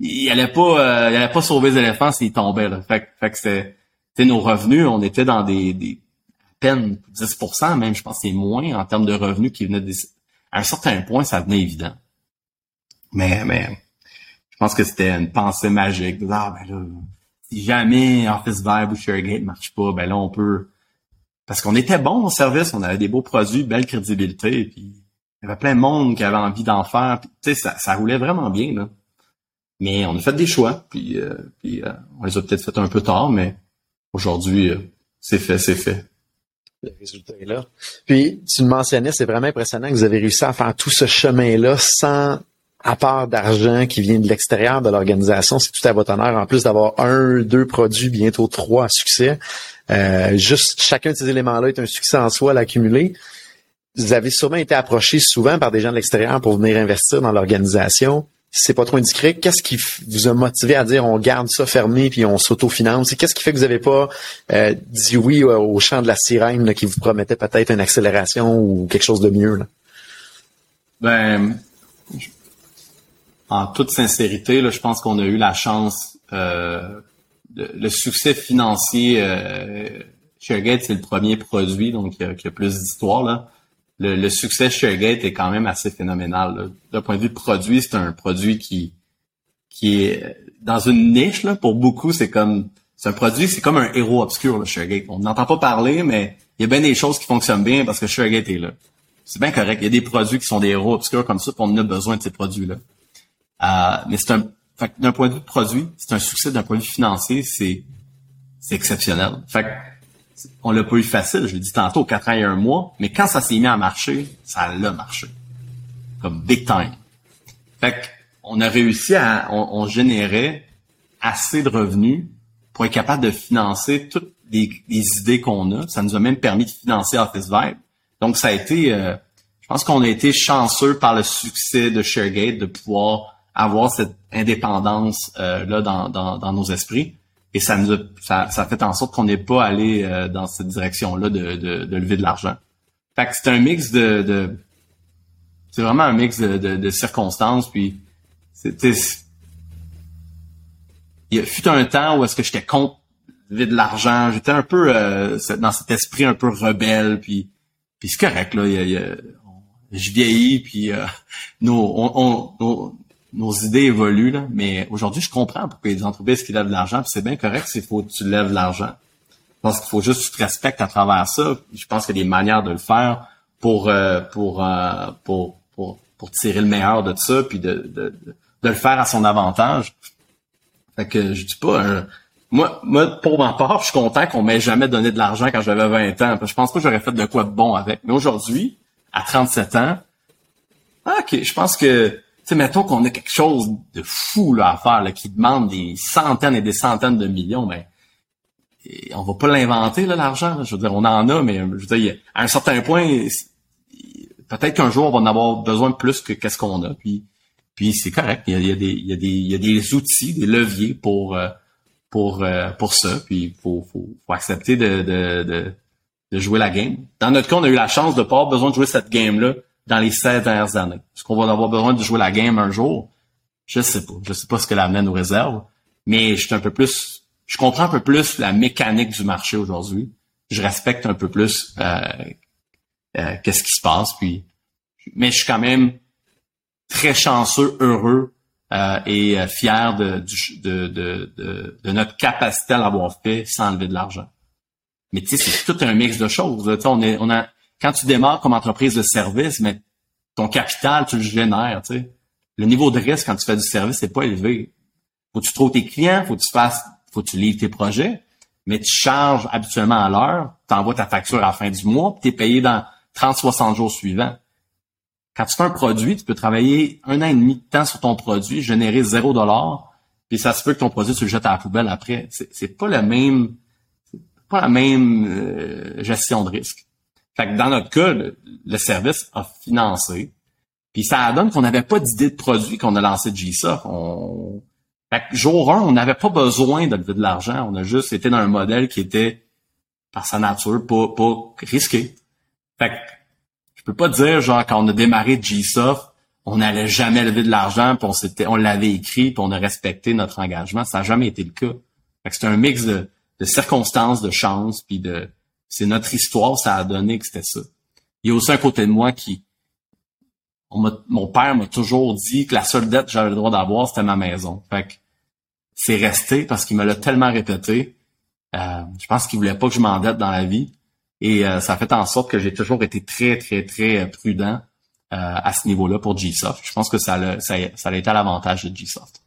ils allaient pas, euh, ils allaient pas sauver les éléphants s'ils tombaient. Là. Fait, fait que c'était, nos revenus, on était dans des, des à peine 10%, même je pense que c'est moins en termes de revenus qui venaient des. À un certain point, ça devenait évident. Mais, mais je pense que c'était une pensée magique. ah, ben là, si jamais Office Vibe ou ShareGate marche pas, ben là, on peut... Parce qu'on était bon au service, on avait des beaux produits, belle crédibilité, puis il y avait plein de monde qui avait envie d'en faire. Tu sais, ça, ça roulait vraiment bien, là. Mais on a fait des choix, puis, euh, puis euh, on les a peut-être fait un peu tard, mais aujourd'hui, euh, c'est fait, c'est fait. Le résultat est là. Puis, tu le mentionnais, c'est vraiment impressionnant que vous avez réussi à faire tout ce chemin-là sans à part d'argent qui vient de l'extérieur de l'organisation, c'est tout à votre honneur. En plus d'avoir un, deux produits, bientôt trois à succès, euh, juste chacun de ces éléments-là est un succès en soi à l'accumuler. Vous avez sûrement été approché souvent par des gens de l'extérieur pour venir investir dans l'organisation. C'est pas trop indiscret, qu'est-ce qui vous a motivé à dire on garde ça fermé puis on s'autofinance? Qu'est-ce qui fait que vous n'avez pas euh, dit oui au champ de la sirène qui vous promettait peut-être une accélération ou quelque chose de mieux? Là? Ben, en toute sincérité, là, je pense qu'on a eu la chance, euh, le succès financier. Euh, c'est le premier produit, donc il y a, plus d'histoire là. Le, succès ShareGate est quand même assez phénoménal. D'un point de vue produit, c'est un produit qui qui est dans une niche là. Pour beaucoup, c'est comme c'est un produit, c'est comme un héros obscur, le ShareGate. On n'entend pas parler, mais il y a bien des choses qui fonctionnent bien parce que ShareGate est là. C'est bien correct. Il y a des produits qui sont des héros obscurs comme ça, puis on a besoin de ces produits-là. Euh, mais c'est un, d'un point de vue produit, c'est un succès d'un point de vue financier, c'est, c'est exceptionnel. Fait on l'a pas eu facile, je l'ai dit tantôt, quatre ans et un mois, mais quand ça s'est mis à marcher, ça l'a marché. Comme big time. Fait on a réussi à, on, générait assez de revenus pour être capable de financer toutes les, idées qu'on a. Ça nous a même permis de financer Office Vibe. Donc, ça a été, euh, je pense qu'on a été chanceux par le succès de ShareGate de pouvoir avoir cette indépendance euh, là dans, nos esprits. Et ça nous a, ça, ça fait en sorte qu'on n'est pas allé euh, dans cette direction-là de, de, de, lever de l'argent. Fait que c'est un mix de, de c'est vraiment un mix de, de, circonstances. Puis c'était il y a fut un temps où est-ce que j'étais contre lever de l'argent. J'étais un peu euh, dans cet esprit un peu rebelle. Puis puis c'est correct, là. je vieillis, puis euh, nos idées évoluent, là. Mais aujourd'hui, je comprends pourquoi il y a des entreprises qui lèvent de l'argent, c'est bien correct s'il faut que tu lèves de l'argent. Je pense qu'il faut juste que tu te respectes à travers ça. Je pense qu'il y a des manières de le faire pour, euh, pour, euh, pour, pour, pour, tirer le meilleur de ça, puis de, de, de, le faire à son avantage. Fait que je dis pas moi, moi, pour ma part, je suis content qu'on m'ait jamais donné de l'argent quand j'avais 20 ans. je pense pas que j'aurais fait de quoi de bon avec. Mais aujourd'hui, à 37 ans, ah, ok, je pense que, sais, mettons qu'on a quelque chose de fou là, à faire, là, qui demande des centaines et des centaines de millions, mais ben, on va pas l'inventer, là, l'argent. Je veux dire, on en a, mais je veux dire, à un certain point, peut-être qu'un jour, on va en avoir besoin de plus que qu'est-ce qu'on a. Puis, puis c'est correct. Il y, a, des, il, y a des, il y a des outils, des leviers pour... Euh, pour euh, pour ça. Puis il faut, faut, faut, accepter de, de, de, jouer la game. Dans notre cas, on a eu la chance de pas avoir besoin de jouer cette game-là dans les 16 dernières années. Est-ce qu'on va avoir besoin de jouer la game un jour? Je sais pas. Je sais pas ce que l'avenir nous réserve. Mais je suis un peu plus. Je comprends un peu plus la mécanique du marché aujourd'hui. Je respecte un peu plus euh, euh, qu'est-ce qui se passe. Puis, mais je suis quand même très chanceux, heureux euh, et euh, fier de, de, de, de, notre capacité à l'avoir fait sans enlever de l'argent. Mais tu sais, c'est tout un mix de choses. on est, on a, quand tu démarres comme entreprise de service, mais ton capital, tu le génères. Tu sais. Le niveau de risque quand tu fais du service, c'est pas élevé. Faut que tu trouves tes clients, faut que tu fasses, faut que tu livres tes projets, mais tu charges habituellement à l'heure, tu envoies ta facture à la fin du mois, puis tu es payé dans 30-60 jours suivants. Quand tu fais un produit, tu peux travailler un an et demi de temps sur ton produit, générer zéro dollar, puis ça se peut que ton produit, tu le jettes à la poubelle après. C'est pas la même, pas la même euh, gestion de risque. Fait que dans notre cas, le, service a financé. Puis ça donne qu'on n'avait pas d'idée de produit qu'on a lancé de. Fait que jour 1, on n'avait pas besoin de lever de l'argent. On a juste été dans un modèle qui était, par sa nature, pas, pas risqué. Fait que je peux pas dire genre quand on a démarré Gsoft, on n'allait jamais lever de l'argent, puis on on l'avait écrit, puis on a respecté notre engagement. Ça n'a jamais été le cas. c'est un mix de, circonstances, de chance, puis de, c'est notre histoire, ça a donné que c'était ça. Il y a aussi un côté de moi qui, mon père m'a toujours dit que la seule dette que j'avais le droit d'avoir, c'était ma maison. Fait que c'est resté parce qu'il me l'a tellement répété. Euh, je pense qu'il voulait pas que je m'endette dans la vie. Et euh, ça fait en sorte que j'ai toujours été très, très, très euh, prudent à ce niveau-là pour GSoft. Je pense que ça a, ça, a, été à l'avantage de GSoft.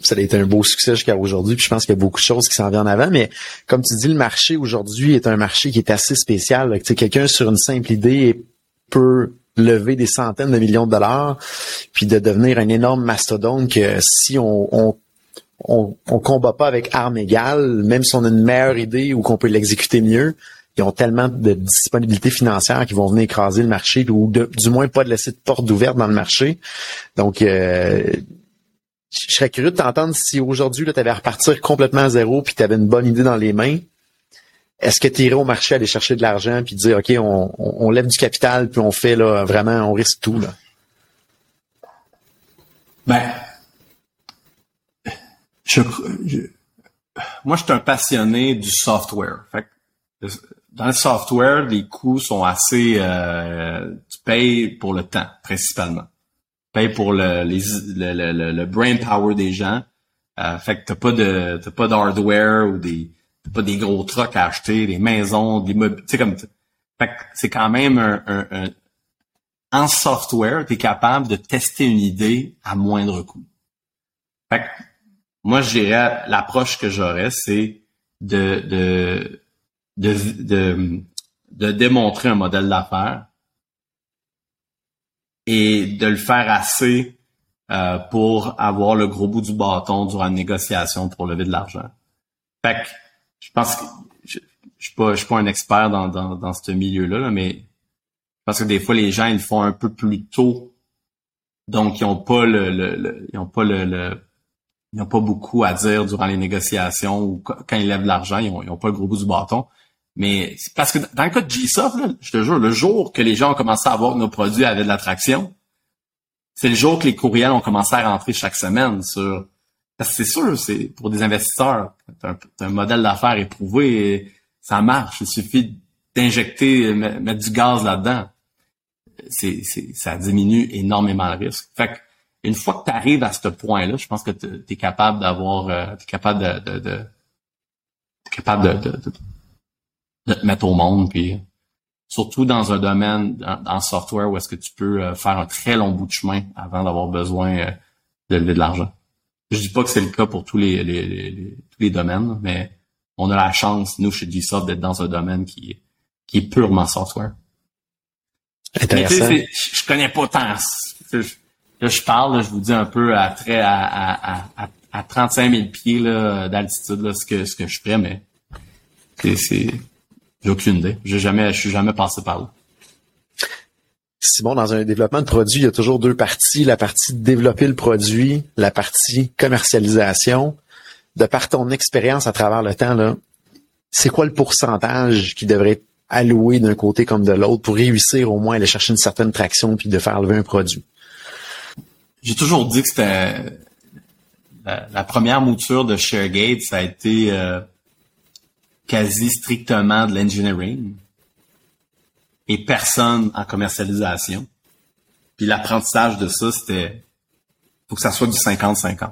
Ça a été un beau succès jusqu'à aujourd'hui, puis je pense qu'il y a beaucoup de choses qui s'en viennent en avant, mais comme tu dis, le marché aujourd'hui est un marché qui est assez spécial. Quelqu'un sur une simple idée peut lever des centaines de millions de dollars, puis de devenir un énorme mastodonte que si on, on on, on combat pas avec armes égales, même si on a une meilleure idée ou qu'on peut l'exécuter mieux, ils ont tellement de disponibilité financière qu'ils vont venir écraser le marché ou du moins pas de laisser de porte ouverte dans le marché. Donc, euh, je serais curieux de t'entendre si aujourd'hui, tu avais à repartir complètement à zéro puis tu une bonne idée dans les mains. Est-ce que tu irais au marché aller chercher de l'argent puis dire, OK, on, lève du capital puis on fait là, vraiment, on risque tout? Là? Ben, moi, je suis un passionné du software. Fait dans le software, les coûts sont assez... Euh, tu payes pour le temps, principalement. Pour le, les, le, le, brain power des gens. Euh, fait que t'as pas de t'as pas d'hardware ou des pas des gros trucks à acheter, des maisons, des meubles. Tu comme fait que c'est quand même un, en software, tu es capable de tester une idée à moindre coût. Fait que moi je dirais l'approche que j'aurais, c'est de de, de, de démontrer un modèle d'affaires et de le faire assez euh, pour avoir le gros bout du bâton durant une négociation pour lever de l'argent. Fait que je pense que je, je suis pas je suis pas un expert dans, dans, dans ce milieu-là, mais parce que des fois les gens ils le font un peu plus tôt, donc ils ont pas le, le, ils ont pas le, le ils n'ont pas beaucoup à dire durant les négociations ou quand ils lèvent de l'argent, ils n'ont pas le gros bout du bâton. Mais parce que dans le cas de G-Soft, je te jure, le jour que les gens ont commencé à voir que nos produits avaient de l'attraction, c'est le jour que les courriels ont commencé à rentrer chaque semaine sur. Parce que c'est sûr, c'est pour des investisseurs, t'as un, un, modèle d'affaires éprouvé, et ça marche. Il suffit d'injecter, mettre du gaz là-dedans. Ça diminue énormément le risque. Fait que, une fois que tu arrives à ce point-là, je pense que tu es capable d'avoir, euh, capable de, de, de capable de, de, de, te mettre au monde, puis surtout dans un domaine, dans, software, où est-ce que tu peux euh, faire un très long bout de chemin avant d'avoir besoin euh, de lever de l'argent. Je dis pas que c'est le cas pour tous les, les, les, tous les domaines, mais on a la chance, nous, chez GSoft, d'être dans un domaine qui est, qui est purement software. Intéressant. je connais pas tant. Là, je parle, je vous dis un peu à très à, à, à, à 35 000 pieds d'altitude ce que ce que je ferais, mais c'est j'ai aucune idée. J'ai jamais, je suis jamais passé par là. Simon, dans un développement de produit, il y a toujours deux parties. La partie de développer le produit, la partie commercialisation. De par ton expérience à travers le temps, là, c'est quoi le pourcentage qui devrait être alloué d'un côté comme de l'autre pour réussir au moins à aller chercher une certaine traction puis de faire lever un produit? J'ai toujours dit que c'était la, première mouture de ShareGate, ça a été euh, quasi strictement de l'engineering et personne en commercialisation. Puis l'apprentissage de ça, c'était faut que ça soit du 50-50.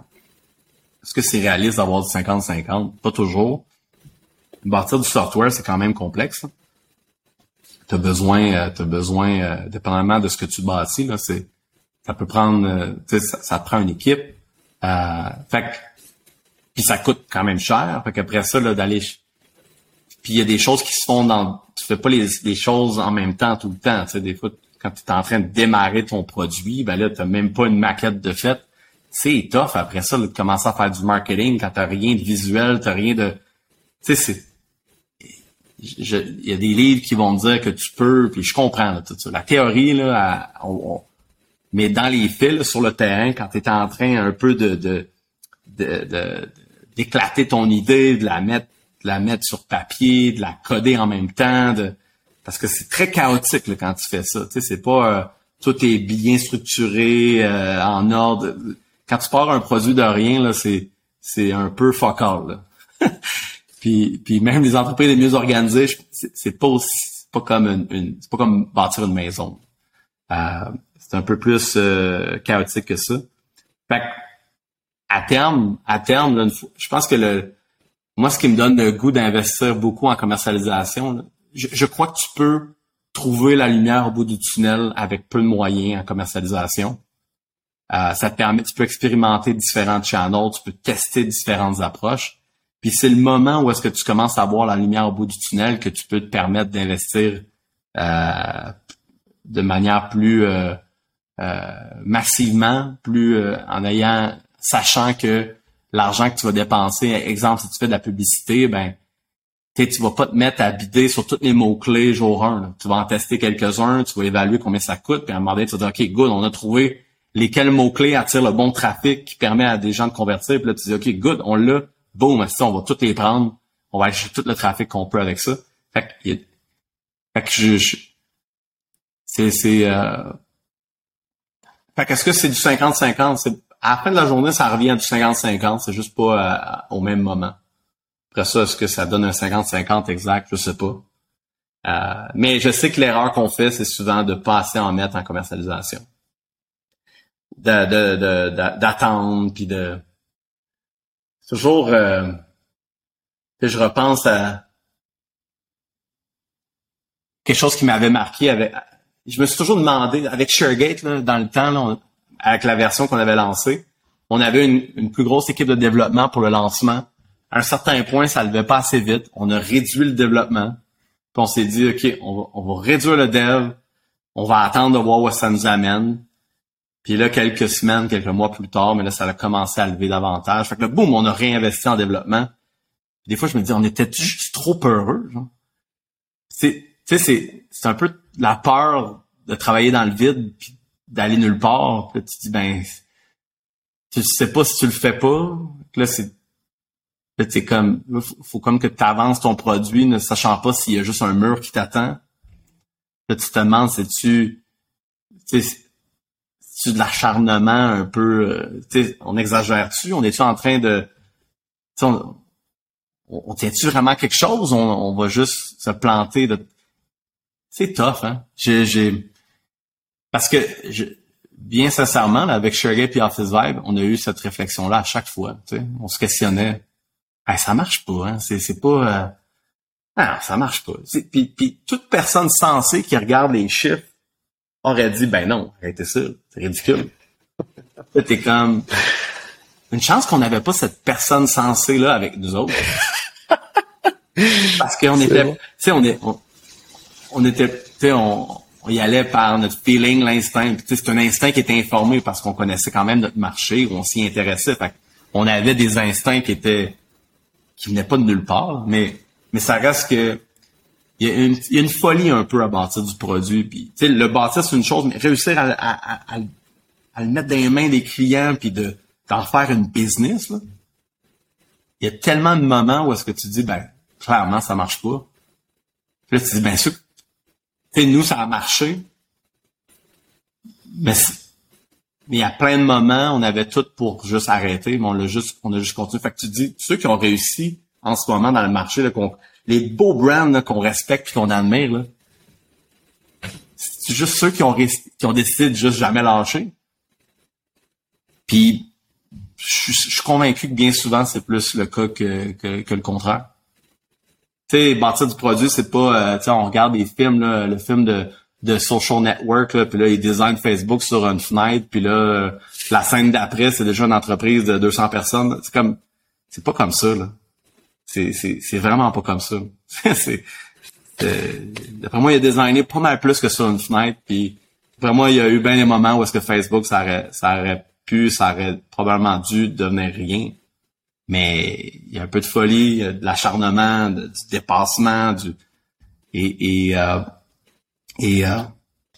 Est-ce que c'est réaliste d'avoir du 50-50? Pas toujours. Bâtir du software, c'est quand même complexe. Tu as besoin, euh, as besoin, euh, dépendamment de ce que tu bâtis, là, c'est, ça peut prendre, euh, ça, ça prend une équipe. Euh, fait puis ça coûte quand même cher. Fait qu'après ça, là, d'aller puis il y a des choses qui se font dans. Tu fais pas les, les choses en même temps tout le temps. Tu sais, des fois, quand tu es en train de démarrer ton produit, ben là, tu même pas une maquette de fait. C'est tough après ça de commencer à faire du marketing quand t'as rien de visuel, t'as rien de. Tu sais, c'est. Il y a des livres qui vont me dire que tu peux, puis je comprends là, tout ça. La théorie, là, mais dans les fils sur le terrain, quand tu es en train un peu de, de, de, d'éclater ton idée, de la mettre de la mettre sur papier, de la coder en même temps, de, parce que c'est très chaotique là, quand tu fais ça. Tu sais, c'est pas euh, tout est bien structuré euh, en ordre. Quand tu pars un produit de rien là, c'est c'est un peu focal. puis puis même les entreprises les mieux organisées, c'est pas aussi pas comme une, c'est pas comme bâtir une maison. Euh, c'est un peu plus chaotique que ça. Fait à terme, à terme, je pense que le moi, ce qui me donne le goût d'investir beaucoup en commercialisation, je, crois que tu peux trouver la lumière au bout du tunnel avec peu de moyens en commercialisation. Euh, ça te permet, tu peux expérimenter différents channels, tu peux tester différentes approches. Puis c'est le moment où est-ce que tu commences à voir la lumière au bout du tunnel que tu peux te permettre d'investir euh, de manière plus euh, massivement, plus en ayant, sachant que l'argent que tu vas dépenser, exemple, si tu fais de la publicité, ben, tu vas pas te mettre à bider sur tous les mots-clés jour 1. Tu vas en tester quelques-uns, tu vas évaluer combien ça coûte, puis à un moment donné, tu vas dire, OK, good, on a trouvé lesquels mots-clés attirent le bon trafic qui permet à des gens de convertir. Puis là, tu dis, OK, good, on l'a, boum, on va tous les prendre, on va aller chercher tout le trafic qu'on peut avec ça. Fait que, fait que je, c'est, c'est, euh... fait qu'est-ce que c'est du 50-50? À la fin de la journée, ça revient du 50-50, c'est juste pas euh, au même moment. Après ça, est-ce que ça donne un 50-50 exact? Je sais pas. Euh, mais je sais que l'erreur qu'on fait, c'est souvent de pas assez en mettre en commercialisation. D'attendre, puis de... Toujours... Euh, je repense à quelque chose qui m'avait marqué avec... Je me suis toujours demandé, avec ShareGate, là, dans le temps, là, avec la version qu'on avait lancée, on avait une, plus grosse équipe de développement pour le lancement. À un certain point, ça ne levait pas assez vite. On a réduit le développement. Puis on s'est dit, OK, on va, réduire le dev. On va attendre de voir où ça nous amène. Puis là, quelques semaines, quelques mois plus tard, mais là, ça a commencé à lever davantage. Fait que là, boum, on a réinvesti en développement. des fois, je me dis, on était juste trop peureux. Tu sais, c'est un peu la peur de travailler dans le vide, d'aller nulle part. Puis tu dis ben tu sais pas si tu le fais pas. Là c'est c'est comme faut comme que tu avances ton produit ne sachant pas s'il y a juste un mur qui t'attend. Là tu te demandes si tu de l'acharnement un peu euh, on exagère-tu? On est-tu en train de on, on tient-tu vraiment quelque chose? On, on va juste se planter de c'est tough, hein? J'ai, parce que je, bien sincèrement, avec Sugar et Office Vibe, on a eu cette réflexion-là à chaque fois. On se questionnait. Hey, ça marche pas, hein? C'est, c'est pas. Euh... Non, ça marche pas. Puis, puis toute personne sensée qui regarde les chiffres aurait dit ben non, arrêtez ça, c'est ridicule. T'es comme une chance qu'on n'avait pas cette personne sensée là avec nous autres. Parce qu'on était, tu sais, on est, on, était, tu sais, on, on y allait par notre feeling, l'instinct. C'est un instinct qui était informé parce qu'on connaissait quand même notre marché, on s'y intéressait. Fait on avait des instincts qui étaient qui venaient pas de nulle part, mais mais ça reste que il y, a une, y a une folie un peu à bâtir du produit. Puis, le bâtir, c'est une chose, mais réussir à, à, à, à, le mettre dans les mains des clients puis de d'en faire une business, là, il y a tellement de moments où est-ce que tu dis, ben, clairement, ça marche pas. Puis là, tu dis, ben sûr, nous, ça a marché. Mais mais a plein de moments, on avait tout pour juste arrêter, mais on l'a juste, on a juste continué. Fait que tu dis, ceux qui ont réussi en ce moment dans le marché, là, les beaux brands qu'on respecte et qu'on admire, là, c'est juste ceux qui ont, qui ont décidé de juste jamais lâcher. Puis, je, suis convaincu que bien souvent, c'est plus le cas que, que, le contraire. Tu sais, bâtir du produit, c'est pas, euh, tu sais, on regarde des films, là, le film de, de social network, là, puis là, ils designent Facebook sur une fenêtre, puis là, la scène d'après, c'est déjà une entreprise de 200 personnes. C'est comme, c'est pas comme ça, là. C'est, c'est, vraiment pas comme ça. c'est, d'après moi, il a designé pas mal plus que sur une fenêtre, puis d'après moi, il y a eu bien des moments où est-ce que Facebook, ça aurait, ça aurait pu, ça aurait probablement dû devenir rien. Mais il y a un peu de folie, de l'acharnement, du dépassement, du et et euh, et euh,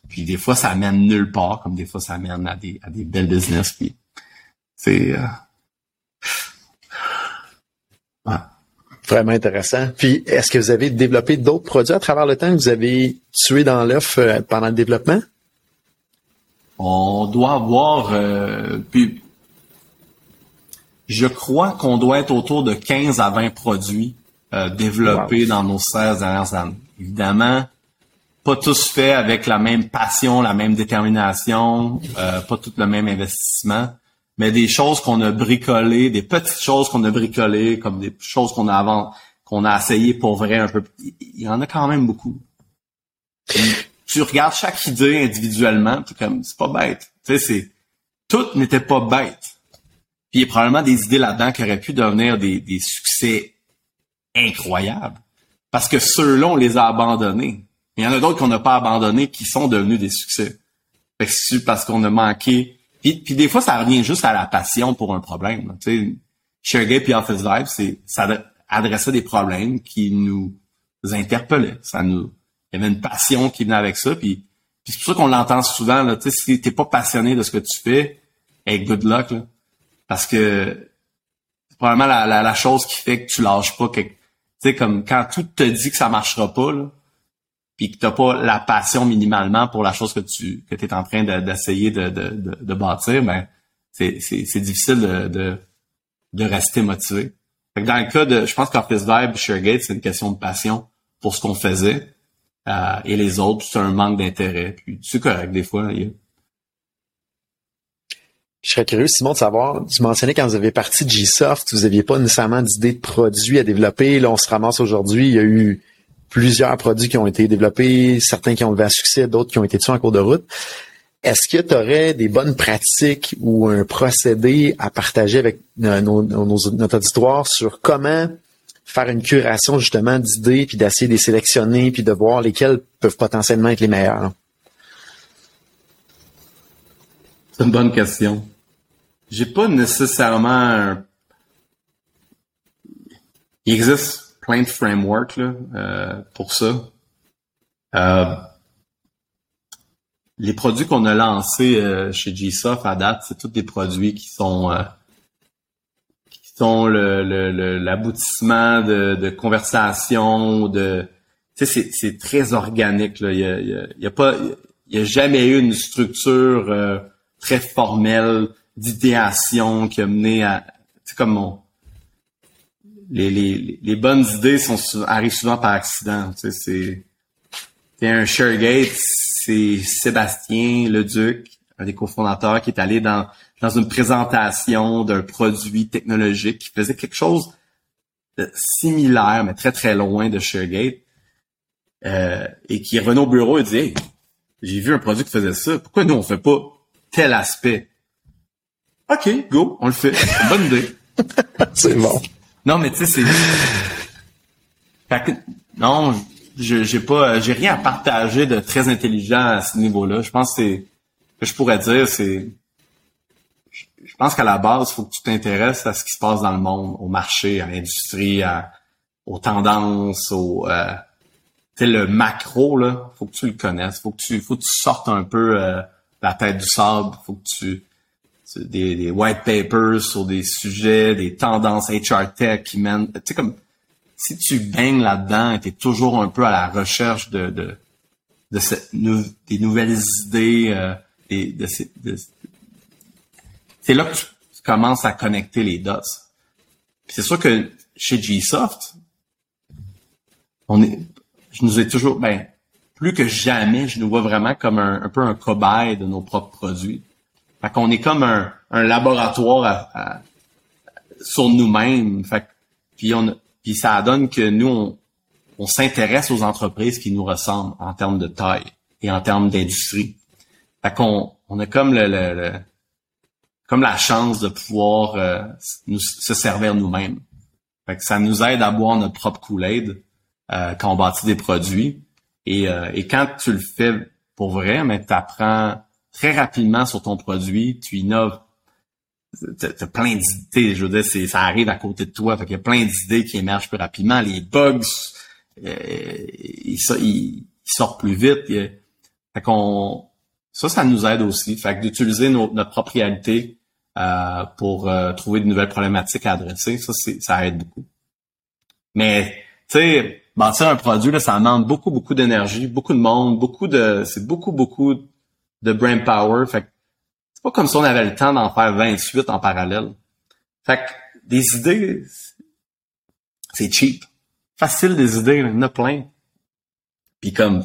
puis des fois ça mène nulle part, comme des fois ça mène à des à des belles business. Puis c'est euh, Vraiment intéressant. Puis, est-ce que vous avez développé d'autres produits à travers le temps? Que vous avez tué dans l'œuf euh, pendant le développement? On doit avoir, euh, puis je crois qu'on doit être autour de 15 à 20 produits euh, développés dans nos 16 dernières années. Évidemment, pas tous faits avec la même passion, la même détermination, pas tout le même investissement mais des choses qu'on a bricolées, des petites choses qu'on a bricolées, comme des choses qu'on a avant, qu'on a essayé pour vrai un peu. Il y en a quand même beaucoup. tu regardes chaque idée individuellement, puis comme c'est pas bête. Tu sais, c'est tout n'était pas bête. Puis il y a probablement des idées là-dedans qui auraient pu devenir des, des succès incroyables. Parce que ceux-là, on les a abandonnés. Il y en a d'autres qu'on n'a pas abandonnés qui sont devenus des succès. Fait que c'est parce qu'on a manqué puis, des fois, ça revient juste à la passion pour un problème. Tu sais, ShareGate puis Office Vibe, c'est ça adressait des problèmes qui nous interpellaient. Ça nous, il y avait une passion qui venait avec ça. Puis, c'est pour ça qu'on l'entend souvent. Là, tu sais, si t'es pas passionné de ce que tu fais, hey, good luck. Là, parce que c'est probablement la, la, chose qui fait que tu lâches pas. Tu sais, comme quand tout te dit que ça marchera pas, là, puis que t'as pas la passion minimalement pour la chose que tu que es en train d'essayer de, de, de, de, bâtir, ben c'est, difficile de, de, de rester motivé. Fait que dans le cas de, je pense qu'Office Vibe, ShareGate, c'est une question de passion pour ce qu'on faisait. Euh, et les autres, c'est un manque d'intérêt. Puis c'est correct des fois. Je serais curieux, Simon, de savoir, tu mentionnais quand vous avez parti de G-Soft, vous aviez pas nécessairement d'idée de produit à développer. Là, on se ramasse aujourd'hui. Il y a eu plusieurs produits qui ont été développés, certains qui ont levé un succès, d'autres qui ont été tués en cours de route. Est-ce que tu aurais des bonnes pratiques ou un procédé à partager avec euh, notre auditoire sur comment faire une curation justement d'idées, puis d'essayer de les sélectionner, puis de voir lesquelles peuvent potentiellement être les meilleures? C'est une bonne question. J'ai pas nécessairement un... Il existe plein de frameworks là, euh, pour ça. Euh, les produits qu'on a lancés euh, chez GSoft à date, c'est tous des produits qui sont qui sont l'aboutissement le, de, de conversations, de tu sais, c'est très organique. Là. Il y a, il y a, pas, il y a jamais eu une structure très formelle d'idéation qui a mené à, c'est comme mon, les, les, les bonnes idées sont arrivent souvent par accident. Tu sais, c'est c'est un ShareGate, c'est Sébastien Leduc, un des cofondateurs, qui est allé dans, dans une présentation d'un produit technologique qui faisait quelque chose de similaire, mais très très loin de ShareGate. Euh, et qui revenu au bureau et dit Hey, j'ai vu un produit qui faisait ça, pourquoi nous on fait pas tel aspect? OK, go, on le fait. Bonne idée. c'est bon. Non, mais tu sais, c'est. non, je j'ai pas j'ai rien à partager de très intelligent à ce niveau-là. Je pense que c'est que je pourrais dire c'est je pense qu'à la base, il faut que tu t'intéresses à ce qui se passe dans le monde, au marché, à l'industrie, aux tendances, au euh, le macro là, faut que tu le connaisses, faut que tu faut que tu sortes un peu euh, la tête du sable, faut que tu des, des white papers sur des sujets, des tendances HR tech qui mènent, tu sais comme si tu baignes là-dedans et tu es toujours un peu à la recherche de, de, de des nouvelles idées, euh, et de, de c'est là que tu commences à connecter les dots. C'est sûr que chez Gsoft, on est, je nous ai toujours, ben, plus que jamais, je nous vois vraiment comme un, un peu un cobaye de nos propres produits. Fait qu'on est comme un, un laboratoire à, sur nous-mêmes. Fait puis on, puis ça donne que nous, on, s'intéresse aux entreprises qui nous ressemblent en termes de taille et en termes d'industrie. Fait qu'on on a comme le, comme la chance de pouvoir euh, nous, se servir nous-mêmes. Fait que ça nous aide à boire notre propre Kool-Aid euh, quand on bâtit des produits. Et, euh, et quand tu le fais pour vrai, mais tu apprends très rapidement sur ton produit, tu innoves t'as plein d'idées. Je veux dire, ça arrive à côté de toi. Fait qu'il y a plein d'idées qui émergent plus rapidement. Les bugs, euh, ils, sortent plus vite. Fait qu'on, ça, ça nous aide aussi. Fait d'utiliser notre propre réalité euh, pour euh, trouver de nouvelles problématiques à adresser, ça, ça aide beaucoup. Mais, tu sais, bâtir un produit, là, ça demande beaucoup, beaucoup d'énergie, beaucoup de monde, beaucoup de, c'est beaucoup, beaucoup de brain power. Fait c'est pas comme si on avait le temps d'en faire 28 en parallèle. Fait que des idées, c'est cheap. Facile des idées, il y en a plein. Puis comme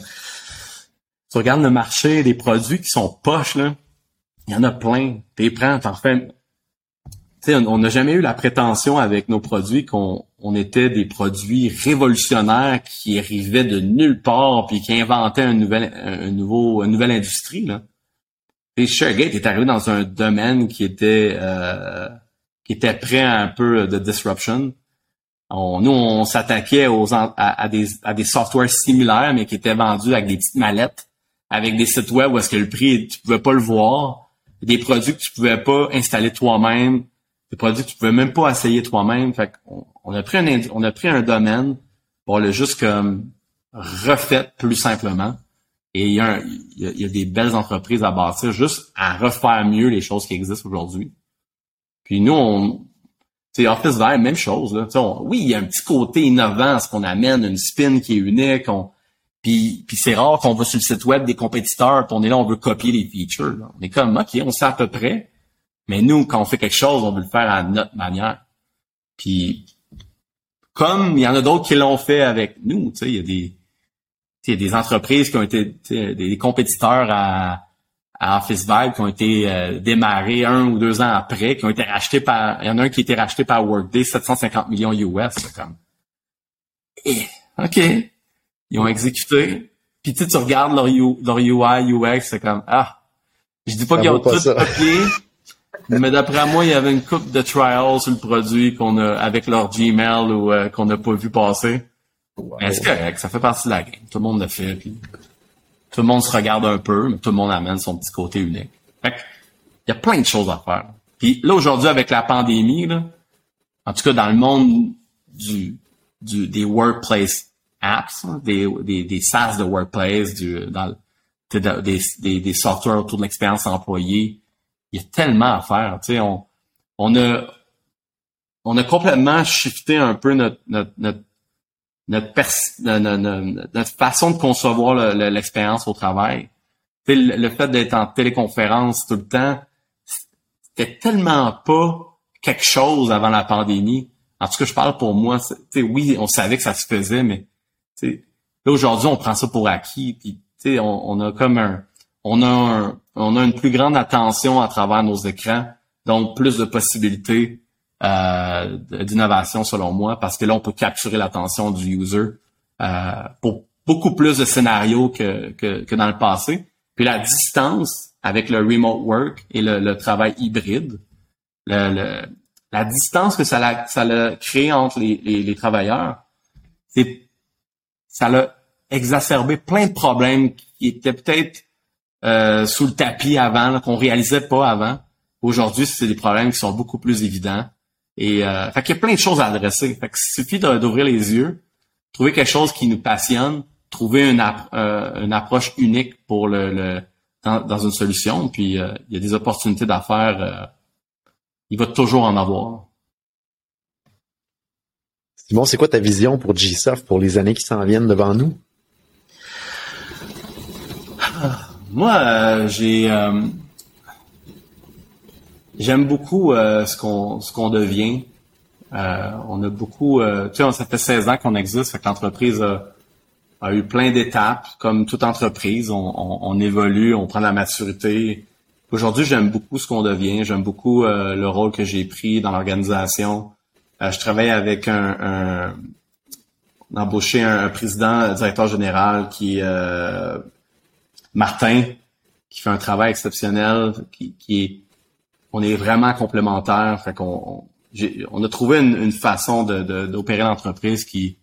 tu regardes le marché des produits qui sont poches, là, il y en a plein. T'es prends, t'en fais. On n'a jamais eu la prétention avec nos produits qu'on on était des produits révolutionnaires qui arrivaient de nulle part puis qui inventaient un nouvel, un nouveau, une nouvelle industrie. Là. Et ShareGate est arrivé dans un domaine qui était euh, qui était prêt à un peu de disruption. On, nous, on s'attaquait aux à, des à des softwares similaires, mais qui étaient vendus avec des petites mallettes, avec des sites web où est-ce que le prix tu pouvais pas le voir, des produits que tu pouvais pas installer toi-même, des produits que tu pouvais même pas essayer toi-même. Fait qu'on on a pris un on a pris un domaine pour le juste comme refait plus simplement et il y, a il, y a, des belles entreprises à bâtir juste à refaire mieux les choses qui existent aujourd'hui. Puis nous, on, c'est Office Vert, même chose. Là. oui, il y a un petit côté innovant, ce qu'on amène une spin qui est unique. On, puis, puis c'est rare qu'on va sur le site web des compétiteurs, puis on est là, on veut copier les features. On est comme, OK, on sait à peu près. Mais nous, quand on fait quelque chose, on veut le faire à notre manière. Puis, comme il y en a d'autres qui l'ont fait avec nous, tu sais, il y a des, il y a des entreprises qui ont été des compétiteurs à, à Office Vibe qui ont été euh, démarrés un ou deux ans après, qui ont été rachetés par. Il y en a un qui a été racheté par Workday, 750 millions US. comme. Et, eh, OK. Ils ont exécuté. Puis tu, tu regardes leur, leur UI, UX, c'est comme Ah. Je dis pas qu'ils ont tout copié. mais d'après moi, il y avait une coupe de trials sur le produit qu'on a avec leur Gmail ou euh, qu'on n'a pas vu passer. Est-ce que ça fait partie de la game. Tout le monde le fait. Puis tout le monde se regarde un peu, mais tout le monde amène son petit côté unique. Fait il y a plein de choses à faire. Puis là, aujourd'hui, avec la pandémie, là, en tout cas dans le monde du, du des workplace apps, des, des, des SaaS de workplace, du, dans, des, des, des softwares autour de l'expérience employée, il y a tellement à faire. Tu sais, on, on a on a complètement shifté un peu notre, notre, notre notre, notre, façon de concevoir l'expérience au travail. Le, le fait d'être en téléconférence tout le temps, c'était tellement pas quelque chose avant la pandémie. En tout cas, je parle pour moi. Oui, on savait que ça se faisait, mais là aujourd'hui, on prend ça pour acquis, puis tu sais, on, on, a comme un, on a un, on a une plus grande attention à travers nos écrans, donc plus de possibilités euh, d'innovation selon moi, parce que là, on peut capturer l'attention du user euh, pour beaucoup plus de scénarios que, que, dans le passé. Puis la distance avec le remote work et le, travail hybride, la distance que ça a, ça a créé entre les, travailleurs, c'est ça a exacerbé plein de problèmes qui étaient peut-être euh, sous le tapis avant, qu'on réalisait pas avant. Aujourd'hui, c'est des problèmes qui sont beaucoup plus évidents. Et euh, fait y a plein de choses à adresser. Fait suffit d'ouvrir les yeux, trouver quelque chose qui nous passionne, trouver une, euh, approche unique pour le, le dans, une solution. Puis euh, il y a des opportunités d'affaires. Euh, il va toujours en avoir. Simon, c'est quoi ta vision pour GSoft pour les années qui s'en viennent devant nous? Moi, j'ai J'aime beaucoup euh, ce qu'on ce qu'on devient. Euh, on a beaucoup, euh, tu sais, ça fait 16 ans qu'on existe, fait que l'entreprise a, eu plein d'étapes, comme toute entreprise. On, on, évolue, on prend la maturité. Aujourd'hui, j'aime beaucoup ce qu'on devient. J'aime beaucoup le rôle que j'ai pris dans l'organisation. je travaille avec un, un on a embauché un, président, un directeur général qui est Martin, qui fait un travail exceptionnel, qui, qui est on est vraiment complémentaires. Fait qu'on on, a trouvé une, façon d'opérer de, l'entreprise qui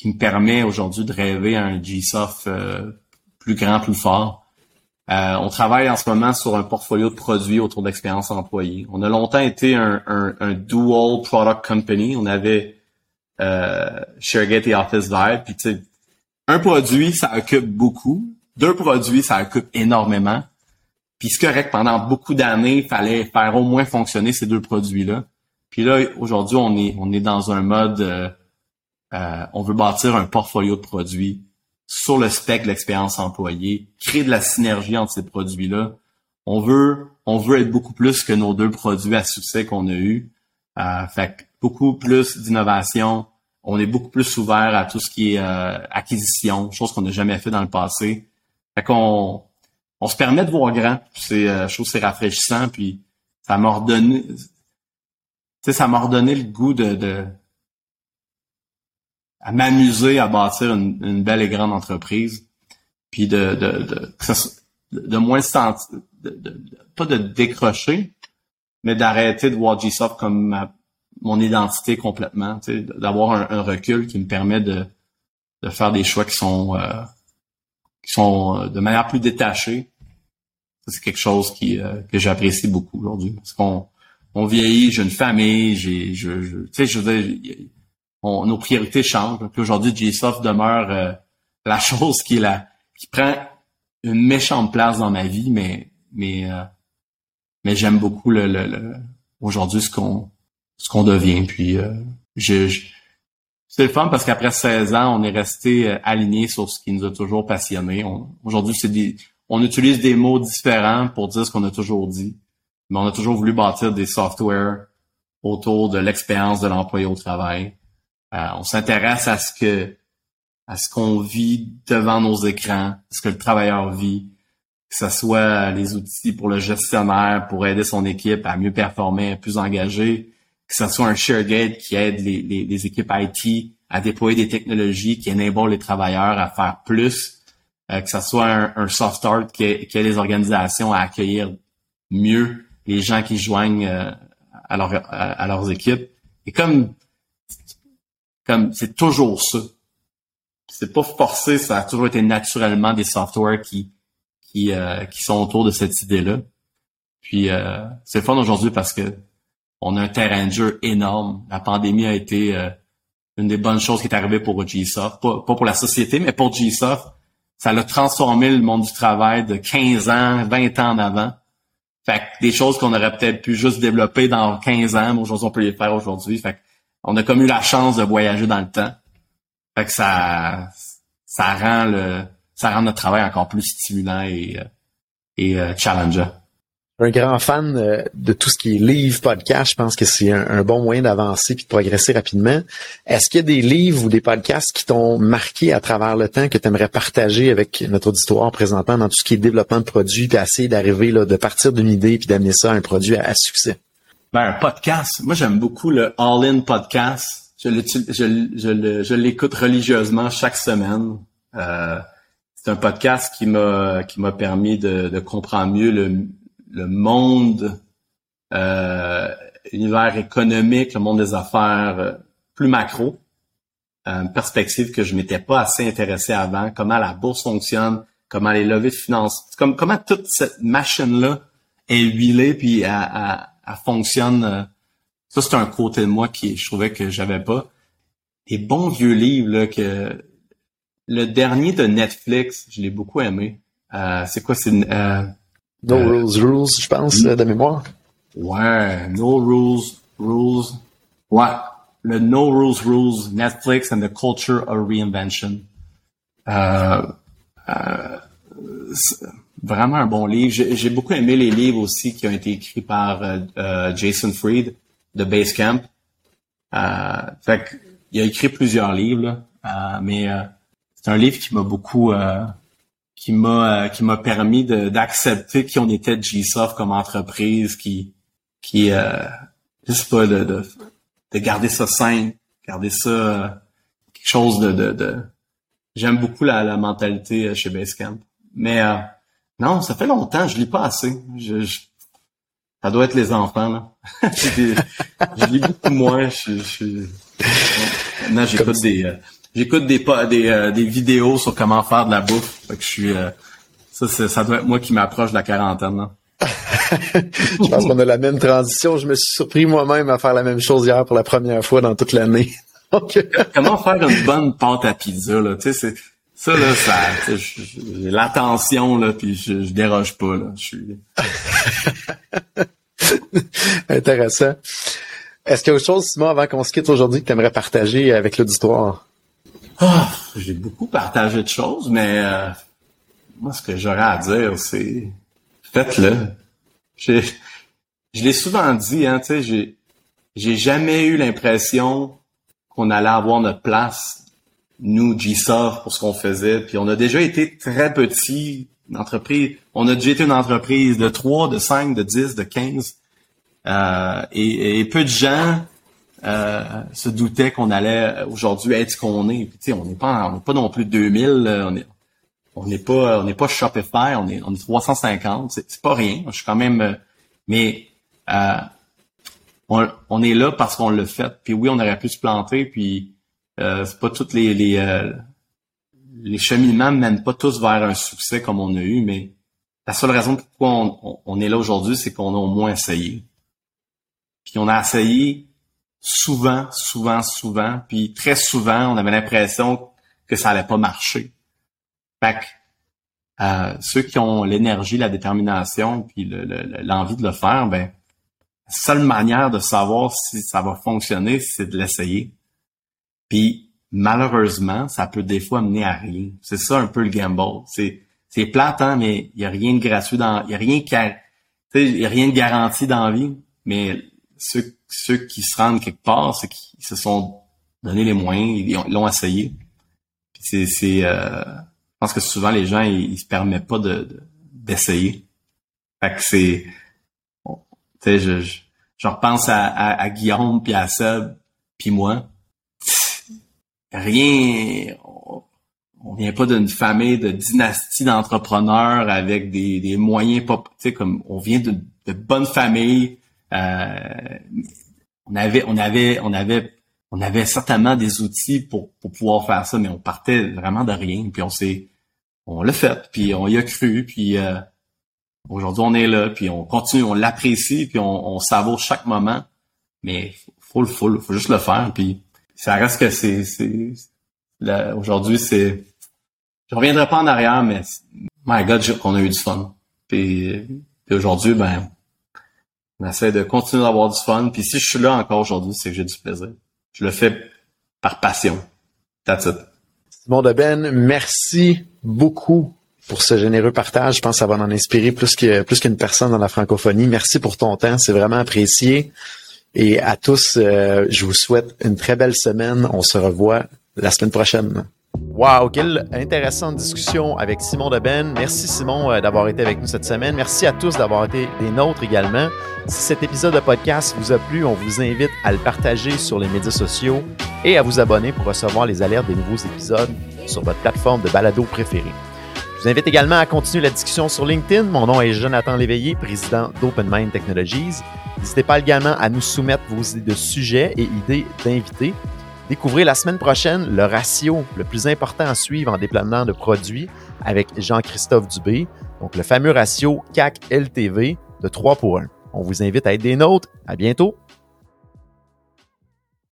qui me permet aujourd'hui de rêver à un GSoft euh, plus grand, plus fort. Euh, on travaille en ce moment sur un portfolio de produits autour d'expérience employée. On a longtemps été un, un, dual product company. On avait euh, ShareGate et Office Vibe. Puis un produit, ça occupe beaucoup. Deux produits, ça occupe énormément. Puis c'est correct, pendant beaucoup d'années, il fallait faire au moins fonctionner ces deux produits-là. Puis là, aujourd'hui, on est, on est dans un mode, euh, euh, on veut bâtir un portfolio de produits sur le spectre de l'expérience employée, créer de la synergie entre ces produits-là. On veut, on veut être beaucoup plus que nos deux produits à succès qu'on a eu. Euh, fait beaucoup plus d'innovation. On est beaucoup plus ouvert à tout ce qui est euh, acquisition, chose qu'on n'a jamais fait dans le passé. Fait qu'on on se permet de voir grand. C'est, euh, je trouve c'est rafraîchissant. Puis ça m'a redonné, ça m'a redonné le goût de, de à m'amuser à bâtir une, belle et grande entreprise. Puis de, de, de, de moins sentir, pas de décrocher, mais d'arrêter de voir G-Soft comme mon identité complètement, d'avoir un, recul qui me permet de, de faire des choix qui sont euh, qui sont euh, de manière plus détachée. C'est quelque chose qui, euh, que j'apprécie beaucoup aujourd'hui. Parce qu'on on vieillit, j'ai une famille, j'ai, je, je, tu sais, je veux dire, nos priorités changent. Puis aujourd'hui, GSoft demeure euh, la chose qui est la, qui prend une méchante place dans ma vie, mais, mais, mais j'aime beaucoup le, le, aujourd'hui ce qu'on, ce qu'on devient. Puis, je c'est le fun parce qu'après 16 ans, on est resté euh, aligné sur ce qui nous a toujours passionné. Aujourd'hui, c'est des, on utilise des mots différents pour dire ce qu'on a toujours dit, mais on a toujours voulu bâtir des softwares autour de l'expérience de l'employé au travail. Euh, on s'intéresse à ce que à ce qu'on vit devant nos écrans, ce que le travailleur vit, que ce soit les outils pour le gestionnaire, pour aider son équipe à mieux performer, à plus engager, que ce soit un ShareGate qui aide les, les, équipes IT à déployer des technologies qui enable les travailleurs à faire plus, euh, que ce soit un, un soft art qui, aide les organisations à accueillir mieux les gens qui joignent euh, à, à, leurs équipes. Et comme comme c'est toujours ça. C'est pas forcé, ça a toujours été naturellement des softwares qui qui, euh, qui sont autour de cette idée-là. Puis c'est fun aujourd'hui parce que on a un terrain de jeu énorme. La pandémie a été euh, une des bonnes choses qui est arrivée pour GSoft. Pas, pour la société, mais pour GSoft. Ça a transformé le monde du travail de 15 ans, 20 ans en avant. Fait que des choses qu'on aurait peut-être pu juste développer dans 15 ans, mais aujourd'hui, on peut les faire aujourd'hui. Fait on a comme eu la chance de voyager dans le temps. Fait que ça, ça rend le, ça rend notre travail encore plus stimulant et, euh, et euh, challengeant. Un grand fan euh, de tout ce qui est livre, podcast. Je pense que c'est un, bon moyen d'avancer puis de progresser rapidement. Est-ce qu'il y a des livres ou des podcasts qui t'ont marqué à travers le temps que tu aimerais partager avec notre auditoire présentement dans tout ce qui est développement de produits puis essayer d'arriver là, de partir d'une idée puis d'amener ça à un produit à, succès? Ben, un podcast. Moi, j'aime beaucoup le All-In podcast. Je, je, je l'écoute religieusement chaque semaine. Euh, c'est un podcast qui m'a qui m'a permis de, de comprendre mieux le, le monde, euh, l'univers économique, le monde des affaires euh, plus macro, une perspective que je m'étais pas assez intéressé avant, comment la bourse fonctionne, comment les levées de finances, comme, comment toute cette machine-là est huilée puis elle, fonctionne. Euh, ça, c'est un côté de moi qui je trouvais que j'avais pas. Des bons vieux livres là, que le dernier de Netflix, je l'ai beaucoup aimé. Euh, c'est quoi? C'est euh, No euh, Rules Rules, je pense, de mémoire. Ouais, No Rules Rules. Ouais, le No Rules Rules, Netflix and the Culture of Reinvention. Euh, euh, vraiment un bon livre. J'ai beaucoup aimé les livres aussi qui ont été écrits par euh, Jason Fried de Basecamp. Euh, fait il a écrit plusieurs livres, là, mais c'est un livre qui m'a beaucoup qui m'a euh, qui m'a permis d'accepter qui on était de GSoft comme entreprise qui qui euh, je sais pas de, de, de garder ça simple garder ça euh, quelque chose de de, de... j'aime beaucoup la, la mentalité euh, chez Basecamp. Mais non ça fait longtemps je lis pas assez. Je, ça doit être les enfants là. Je lis beaucoup moins je, je, maintenant j'écoute des j'écoute des des, euh, des vidéos sur comment faire de la bouffe. Fait que je suis euh, ça ça doit être moi qui m'approche de la quarantaine. je pense qu'on a la même transition. Je me suis surpris moi-même à faire la même chose hier pour la première fois dans toute l'année. comment faire une bonne pâte à pizza là, tu sais c'est ça là ça j'ai l'attention là puis je, je déroge pas là, je suis Intéressant. Est-ce qu'il y a autre chose, Simon, avant qu'on se quitte aujourd'hui, que tu aimerais partager avec l'auditoire? Ah, j'ai beaucoup partagé de choses, mais euh, moi, ce que j'aurais à dire, c'est faites-le. Je l'ai souvent dit, hein, tu sais, j'ai, jamais eu l'impression qu'on allait avoir notre place, nous, GSoft, pour ce qu'on faisait. Puis on a déjà été très petits, une entreprise. On a déjà été une entreprise de 3, de 5, de 10, de 15. Euh, et, et, peu de gens euh, se doutait qu'on allait aujourd'hui être ce qu'on est. Puis, on n'est pas, on n'est pas non plus 2000. on est, on n'est pas, on n'est pas Shopify. On est, on est 350. C'est, pas rien. Je suis quand même, euh, mais euh, on, on, est là parce qu'on l'a fait. Puis oui, on aurait pu se planter. Puis euh, c'est pas toutes les les, euh, les cheminements mènent pas tous vers un succès comme on a eu, mais la seule raison pourquoi on, on est là aujourd'hui, c'est qu'on a au moins essayé. Puis on a essayé souvent, souvent, souvent, puis très souvent, on avait l'impression que ça allait pas marcher. Fait que, euh, ceux qui ont l'énergie, la détermination, puis l'envie de le faire, ben, la seule manière de savoir si ça va fonctionner, c'est de l'essayer. Puis malheureusement, ça peut des fois mener à rien. C'est ça un peu le gamble. C'est c'est hein, mais il y a rien de gratuit dans, il y a rien qui, il y a rien de garanti dans la vie. Mais ceux, ceux qui se rendent quelque part, c'est qu'ils se sont donné les moyens, ils l'ont essayé. C'est, c'est, euh, je pense que souvent les gens ils, se permettent pas de, d'essayer. Fait que c'est, tu sais, je, je, je, repense à, Guillaume puis à Seb puis moi. Rien, on, vient pas d'une famille de dynastie d'entrepreneurs avec des, des moyens pas, tu sais, comme on vient de, de bonnes familles euh, on avait, on avait, on avait, on avait certainement des outils pour, pour pouvoir faire ça, mais on partait vraiment de rien. Puis on s'est, on l'a fait, puis on y a cru, puis euh, aujourd'hui on est là, puis on continue, on l'apprécie, puis on, on savoure chaque moment. Mais faut le, faut, faut juste le faire. Puis ça reste que c'est, c'est aujourd'hui c'est, je reviendrai pas en arrière, mais my God, qu'on a eu du fun. Puis aujourd'hui, ben on essaie de continuer d'avoir du fun. Puis si je suis là encore aujourd'hui, c'est que j'ai du plaisir. Je le fais par passion. That's it. Simon Ben, merci beaucoup pour ce généreux partage. Je pense que ça va en inspirer plus plus qu'une personne dans la francophonie. Merci pour ton temps, c'est vraiment apprécié. Et à tous, euh, je vous souhaite une très belle semaine. On se revoit la semaine prochaine. Wow, quelle intéressante discussion avec Simon Deben. Merci Simon euh, d'avoir été avec nous cette semaine. Merci à tous d'avoir été des nôtres également. Si cet épisode de podcast vous a plu, on vous invite à le partager sur les médias sociaux et à vous abonner pour recevoir les alertes des nouveaux épisodes sur votre plateforme de balado préférée. Je vous invite également à continuer la discussion sur LinkedIn. Mon nom est Jonathan Léveillé, président d'Open Mind Technologies. N'hésitez pas également à nous soumettre vos idées de sujets et idées d'invités. Découvrez la semaine prochaine le ratio le plus important à suivre en déploiement de produits avec Jean-Christophe Dubé, donc le fameux ratio CAC-LTV de 3 pour 1. On vous invite à être des nôtres. À bientôt!